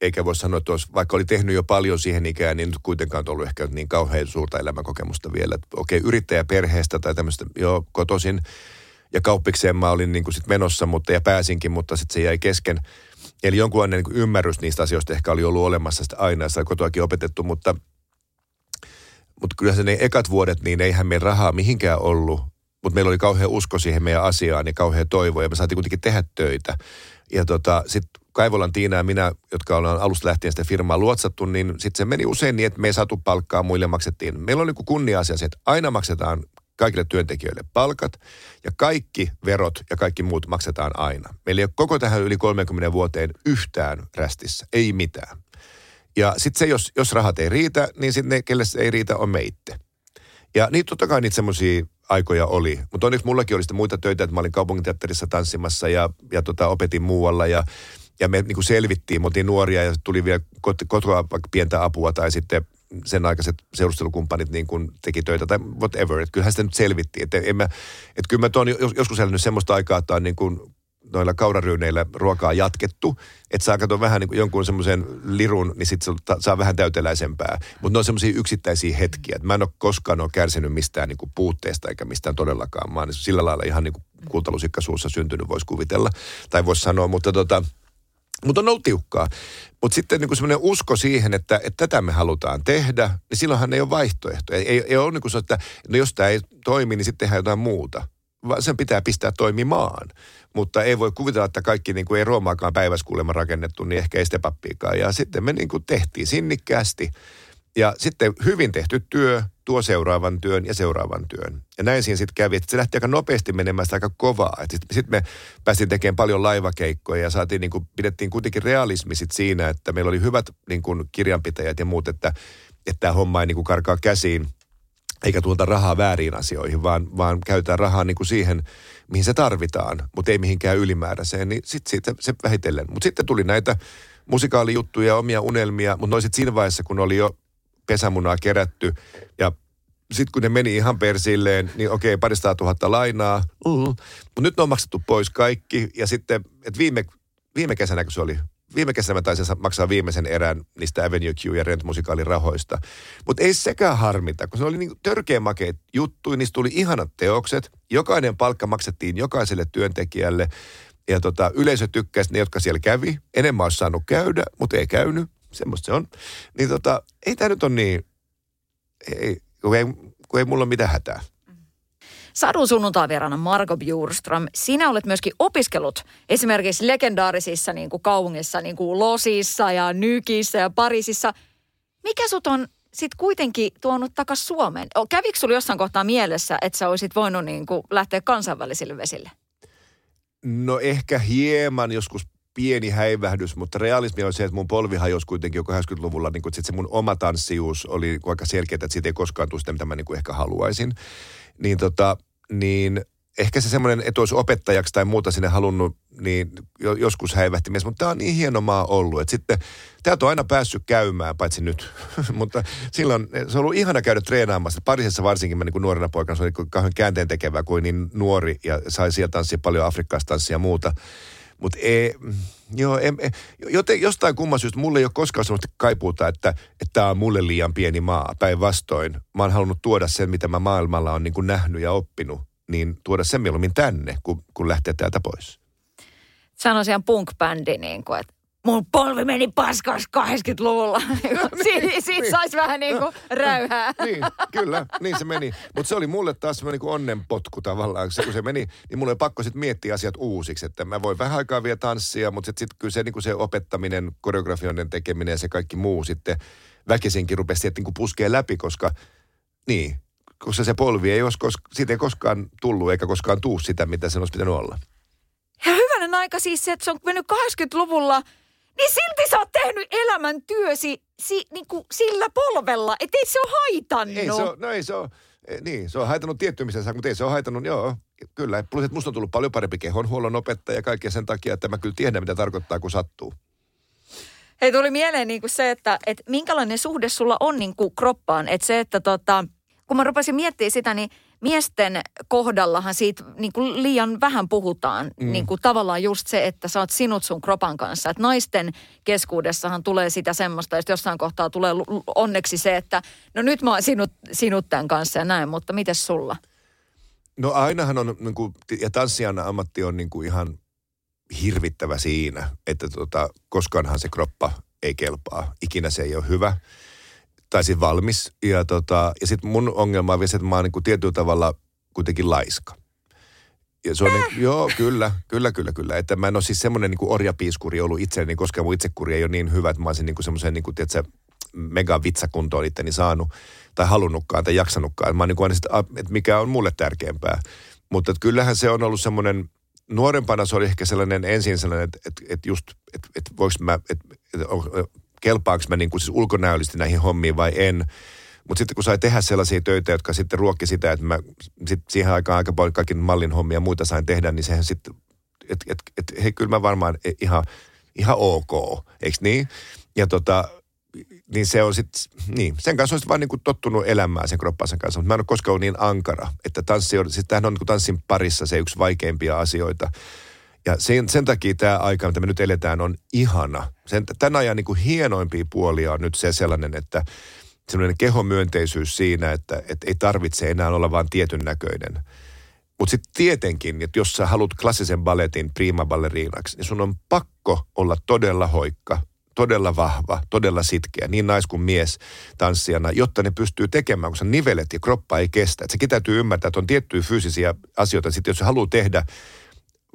Eikä voi sanoa, että olisi, vaikka oli tehnyt jo paljon siihen ikään, niin nyt kuitenkaan ollut ehkä niin kauhean suurta elämänkokemusta vielä. Että okei, yrittäjäperheestä tai tämmöistä jo kotosin. Ja kauppikseen mä olin niin kuin sit menossa, mutta ja pääsinkin, mutta sitten se jäi kesken. Eli jonkunlainen niin ymmärrys niistä asioista ehkä oli ollut olemassa sitä aina, sitä kotoakin opetettu, mutta – mutta kyllä se ne ekat vuodet, niin eihän meillä rahaa mihinkään ollut. Mutta meillä oli kauhean usko siihen meidän asiaan ja kauhean toivo ja me saatiin kuitenkin tehdä töitä. Ja tota, sitten Kaivolan Tiina ja minä, jotka ollaan alusta lähtien sitä firmaa luotsattu, niin sitten se meni usein niin, että me ei saatu palkkaa, muille maksettiin. Meillä oli niin kunnia-asia se, että aina maksetaan kaikille työntekijöille palkat ja kaikki verot ja kaikki muut maksetaan aina. Meillä ei ole koko tähän yli 30 vuoteen yhtään rästissä, ei mitään. Ja sitten se, jos, jos rahat ei riitä, niin sitten ne, kelle se ei riitä, on meitte. Ja niin totta kai niitä semmoisia aikoja oli. Mutta onneksi mullakin oli sitten muita töitä, että mä olin kaupunginteatterissa tanssimassa ja, ja tota, opetin muualla ja, ja me niin kuin selvittiin, me oltiin nuoria ja tuli vielä kotoa vaikka pientä apua tai sitten sen aikaiset seurustelukumppanit niin kuin teki töitä tai whatever. Että kyllähän sitä nyt selvittiin. Että, en mä, että kyllä mä tuon joskus elänyt semmoista aikaa, että on niin kuin noilla kauraryyneillä ruokaa jatkettu, että saa katsoa vähän niin kuin jonkun semmoisen lirun, niin sitten saa vähän täyteläisempää. Mutta ne on semmoisia yksittäisiä hetkiä. että mä en ole koskaan ole kärsinyt mistään niin kuin puutteesta eikä mistään todellakaan. Mä oon sillä lailla ihan niin kultalusikka suussa syntynyt, voisi kuvitella. Tai voisi sanoa, mutta tota, mutta on ollut tiukkaa. Mutta sitten niin semmoinen usko siihen, että, että tätä me halutaan tehdä, niin silloinhan ei ole vaihtoehtoja. Ei, ei, ole niin kuin se, että no jos tämä ei toimi, niin sitten tehdään jotain muuta. Vaan sen pitää pistää toimimaan mutta ei voi kuvitella, että kaikki niin kuin ei Roomaakaan päivässä kuulemma rakennettu, niin ehkä ei stepappiikaan. Ja sitten me niin kuin tehtiin sinnikkäästi. Ja sitten hyvin tehty työ tuo seuraavan työn ja seuraavan työn. Ja näin siinä sitten kävi, että se lähti aika nopeasti menemään sitä aika kovaa. Sitten sit me päästiin tekemään paljon laivakeikkoja ja saatiin niin kuin, pidettiin kuitenkin realismi sit siinä, että meillä oli hyvät niin kuin kirjanpitäjät ja muut, että, että tämä homma ei niin kuin karkaa käsiin. eikä tuota rahaa väärin asioihin, vaan, vaan käytetään rahaa niin kuin siihen, mihin se tarvitaan, mutta ei mihinkään ylimääräiseen, niin sitten siitä se vähitellen. Mutta sitten tuli näitä musikaalijuttuja, omia unelmia, mutta noisit siinä vaiheessa, kun oli jo pesämunaa kerätty. Ja sitten kun ne meni ihan persilleen, niin okei, parista tuhatta lainaa, uh, mutta nyt ne on maksettu pois kaikki. Ja sitten, että viime, viime kesänä, kun se oli viime kesänä mä taisin maksaa viimeisen erän niistä Avenue Q ja Rent musikaalin rahoista. Mutta ei sekään harmita, kun se oli niin törkeä makeet juttu, niistä tuli ihanat teokset. Jokainen palkka maksettiin jokaiselle työntekijälle. Ja tota, yleisö tykkäsi ne, jotka siellä kävi. Enemmän olisi saanut käydä, mutta ei käynyt. Semmoista se on. Niin tota, ei tämä nyt ole niin, ei, kun ei, kun ei mulla ole mitään hätää. Sadun sunnuntaivierana Marko Bjurström, sinä olet myöskin opiskellut esimerkiksi legendaarisissa niin kuin kaupungissa, niin kuin Losissa ja Nykissä ja Pariisissa. Mikä sut on sitten kuitenkin tuonut takas Suomeen? Kävikö sulla jossain kohtaa mielessä, että sä olisit voinut niin kuin lähteä kansainvälisille vesille? No ehkä hieman joskus pieni häivähdys, mutta realismi on se, että mun polvi hajosi kuitenkin jo 80-luvulla, niin kuin, että se mun oma tanssijuus oli aika selkeä, että siitä ei koskaan tule sitä, mitä mä niin kuin ehkä haluaisin niin, tota, niin ehkä se semmoinen, että olisi opettajaksi tai muuta sinne halunnut, niin joskus häivähti mies. Mutta tämä on niin hieno maa ollut, että sitten täältä on aina päässyt käymään, paitsi nyt. *laughs* mutta silloin se on ollut ihana käydä treenaamassa. Parisessa varsinkin mä niin kuin nuorena poikana, se oli kauhean käänteen tekevä kuin niin nuori ja sai sieltä tanssia paljon afrikkalaista tanssia ja muuta. Mutta ei, joo, em, joten, jostain kumman syystä mulle ei ole koskaan sellaista kaipuuta, että tämä on mulle liian pieni maa. Päinvastoin, mä oon halunnut tuoda sen, mitä mä maailmalla on niin nähnyt ja oppinut, niin tuoda sen mieluummin tänne, kun, kun lähtee täältä pois. Sanoisin punk-bändi, niin kuin, että mun polvi meni paskaksi 80-luvulla. *laughs* Siitä niin, siitä saisi vähän niin kuin räyhää. *laughs* niin, kyllä, niin se meni. Mutta se oli mulle taas semmoinen niin onnenpotku tavallaan. Se, kun se meni, niin mulle oli pakko sitten miettiä asiat uusiksi. Että mä voin vähän aikaa vielä tanssia, mutta sitten sit kyllä se, niin kuin se opettaminen, koreografioiden tekeminen ja se kaikki muu sitten väkisinkin rupesi että niin puskee läpi, koska niin, koska se polvi ei olisi, siitä ei koskaan tullut eikä koskaan tuu sitä, mitä sen olisi pitänyt olla. Ja hyvänen aika siis se, että se on mennyt 80-luvulla – niin silti sä oot tehnyt elämäntyösi si, niin kuin sillä polvella, että ei se ole haitannut. Ei se ole, no ei se ole, eh, niin, se on haitannut tiettymisensä, mutta ei se ole haitannut, joo, kyllä. Plus, että musta on tullut paljon parempi kehonhuollon opettaja ja kaikkea sen takia, että mä kyllä tiedän, mitä tarkoittaa, kun sattuu. Hei, tuli mieleen niin kuin se, että, että minkälainen suhde sulla on niin kuin kroppaan. Että se, että tota, kun mä rupesin miettimään sitä, niin miesten kohdallahan siitä niin kuin liian vähän puhutaan. Mm. Niin kuin tavallaan just se, että sä oot sinut sun kropan kanssa. Että naisten keskuudessahan tulee sitä semmoista, että jossain kohtaa tulee onneksi se, että no nyt mä oon sinut, sinut tämän kanssa ja näin, mutta miten sulla? No ainahan on, niin kuin, ja tanssijan ammatti on niin kuin ihan hirvittävä siinä, että tota, koskaanhan se kroppa ei kelpaa. Ikinä se ei ole hyvä tai siis valmis. Ja, tota, ja sitten mun ongelma on vielä se, että mä oon niin kuin tietyllä tavalla kuitenkin laiska. Ja se on, niin, joo, kyllä, kyllä, kyllä, kyllä. Että mä en ole siis semmoinen niin orjapiiskuri ollut itselleni, koska mun itsekuri ei ole niin hyvä, että mä olisin niin semmoisen, niin kuin, tiedätkö, mega vitsakuntoon itteni saanut tai halunnutkaan tai jaksanutkaan. Mä oon niin aina sitä, että mikä on mulle tärkeämpää. Mutta kyllähän se on ollut semmoinen, nuorempana se oli ehkä sellainen ensin sellainen, että, että, että just, että, että voiko mä, että, että kelpaanko mä niin kuin siis ulkonäöllisesti näihin hommiin vai en. Mutta sitten kun sai tehdä sellaisia töitä, jotka sitten ruokki sitä, että mä sit siihen aikaan aika paljon kaikki mallin hommia ja muita sain tehdä, niin sehän sitten, että et, et, hei kyllä mä varmaan ihan, ihan ok, eikö niin? Ja tota, niin se on sitten, niin, sen kanssa on vaan niin kuin tottunut elämään sen kroppansa kanssa, mutta mä en ole koskaan ollut niin ankara, että tanssi on, siis tämähän on niin kuin tanssin parissa se yksi vaikeimpia asioita, ja sen, sen takia tämä aika, mitä me nyt eletään, on ihana. Sen, tämän ajan niin kuin hienoimpia puolia on nyt se sellainen, että sellainen kehomyönteisyys siinä, että, että ei tarvitse enää olla vain tietyn näköinen. Mutta sitten tietenkin, että jos sä haluat klassisen balletin prima balleriinaksi, niin sun on pakko olla todella hoikka, todella vahva, todella sitkeä, niin nais kuin mies tanssijana, jotta ne pystyy tekemään, koska nivelet ja kroppa ei kestä. Et sekin täytyy ymmärtää, että on tiettyjä fyysisiä asioita, sitten jos haluaa tehdä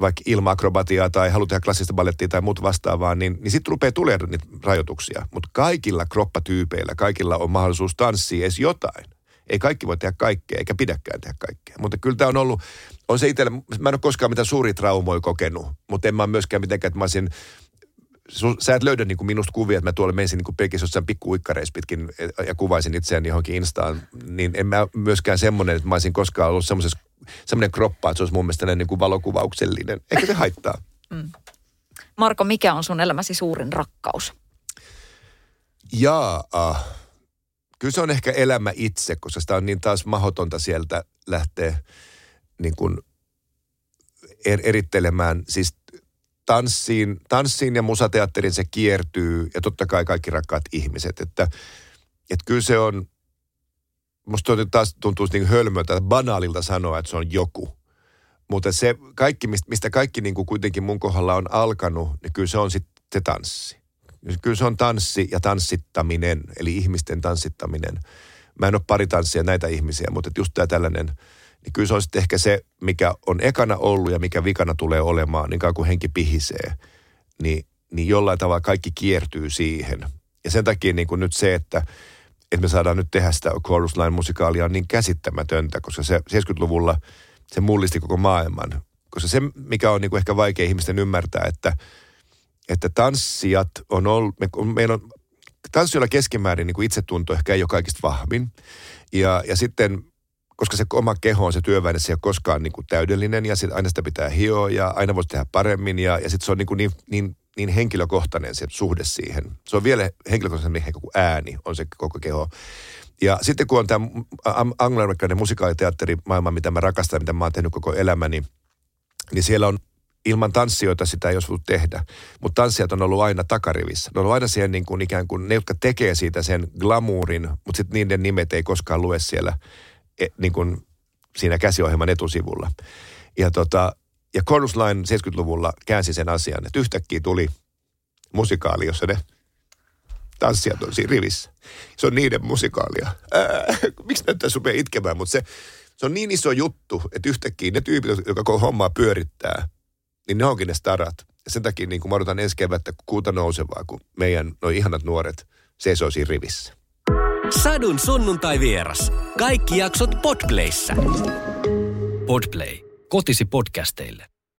vaikka ilma-akrobatiaa tai haluaa tehdä klassista ballettia tai muut vastaavaa, niin, niin sitten rupeaa tulemaan niitä rajoituksia. Mutta kaikilla kroppatyypeillä, kaikilla on mahdollisuus tanssia edes jotain. Ei kaikki voi tehdä kaikkea, eikä pidäkään tehdä kaikkea. Mutta kyllä tämä on ollut, on se itsellä, mä en ole koskaan mitään suuria traumoja kokenut, mutta en mä myöskään mitenkään, että mä olisin sä et löydä niin kuin minusta kuvia, että mä tuolla menisin niin Pekissä jossain pikku pitkin ja kuvaisin itseäni johonkin Instaan, niin en mä myöskään semmoinen, että mä olisin koskaan ollut semmoisessa semmoinen kroppa, että se olisi mun mielestä niin kuin valokuvauksellinen. Eikä se haittaa. Mm. Marko, mikä on sun elämäsi suurin rakkaus? Jaa, uh, kyllä se on ehkä elämä itse, koska sitä on niin taas mahdotonta sieltä lähteä niin kuin er, erittelemään. Siis tanssiin, tanssiin ja musateatterin se kiertyy ja totta kai kaikki rakkaat ihmiset. Että, että kyllä se on, musta taas tuntuu niin hölmöltä, banaalilta sanoa, että se on joku. Mutta se kaikki, mistä kaikki niin kuin kuitenkin mun kohdalla on alkanut, niin kyllä se on sitten se tanssi. Kyllä se on tanssi ja tanssittaminen, eli ihmisten tanssittaminen. Mä en ole pari tanssia näitä ihmisiä, mutta just tämä tällainen, niin kyllä se on sitten ehkä se, mikä on ekana ollut ja mikä vikana tulee olemaan, niin kuin henki pihisee, niin, niin jollain tavalla kaikki kiertyy siihen. Ja sen takia niin kuin nyt se, että, että me saadaan nyt tehdä sitä Chorus Line musikaalia on niin käsittämätöntä, koska se 70-luvulla se mullisti koko maailman. Koska se, mikä on niin kuin ehkä vaikea ihmisten ymmärtää, että – että tanssijat on ollut, me, meillä on tanssijoilla keskimäärin niin kuin itsetunto ehkä ei ole kaikista vahvin. Ja, ja sitten, koska se oma keho on se työväline, se ei ole koskaan niin kuin täydellinen ja sit aina sitä pitää hioa ja aina voisi tehdä paremmin ja, ja sitten se on niin, kuin niin, niin, niin henkilökohtainen se suhde siihen. Se on vielä henkilökohtainen kuin ääni on se koko keho. Ja sitten kun on tämä angloamerikkalainen musikaaliteatterimaailma, mitä mä rakastan, mitä mä oon tehnyt koko elämäni, niin siellä on ilman tanssijoita sitä ei olisi voinut tehdä. Mutta tanssijat on ollut aina takarivissä. Ne on ollut aina siihen niin kuin ikään kuin ne, jotka tekee siitä sen glamourin, mutta sitten niiden nimet ei koskaan lue siellä niin kuin siinä käsiohjelman etusivulla. Ja, tota, ja Chorus Line 70-luvulla käänsi sen asian, että yhtäkkiä tuli musikaali, jossa ne tanssijat on siinä rivissä. Se on niiden musikaalia. Ää, miksi näyttää supea itkemään, mutta se, se on niin iso juttu, että yhtäkkiä ne tyypit, jotka hommaa pyörittää, niin ne onkin ne starat. Ja sen takia niin kuin mä odotan ensi kevättä kuuta nousevaa, kun meidän noin ihanat nuoret seisoo siinä rivissä. Sadun sunnuntai vieras. Kaikki jaksot Podplayssä. Podplay. Kotisi podcasteille.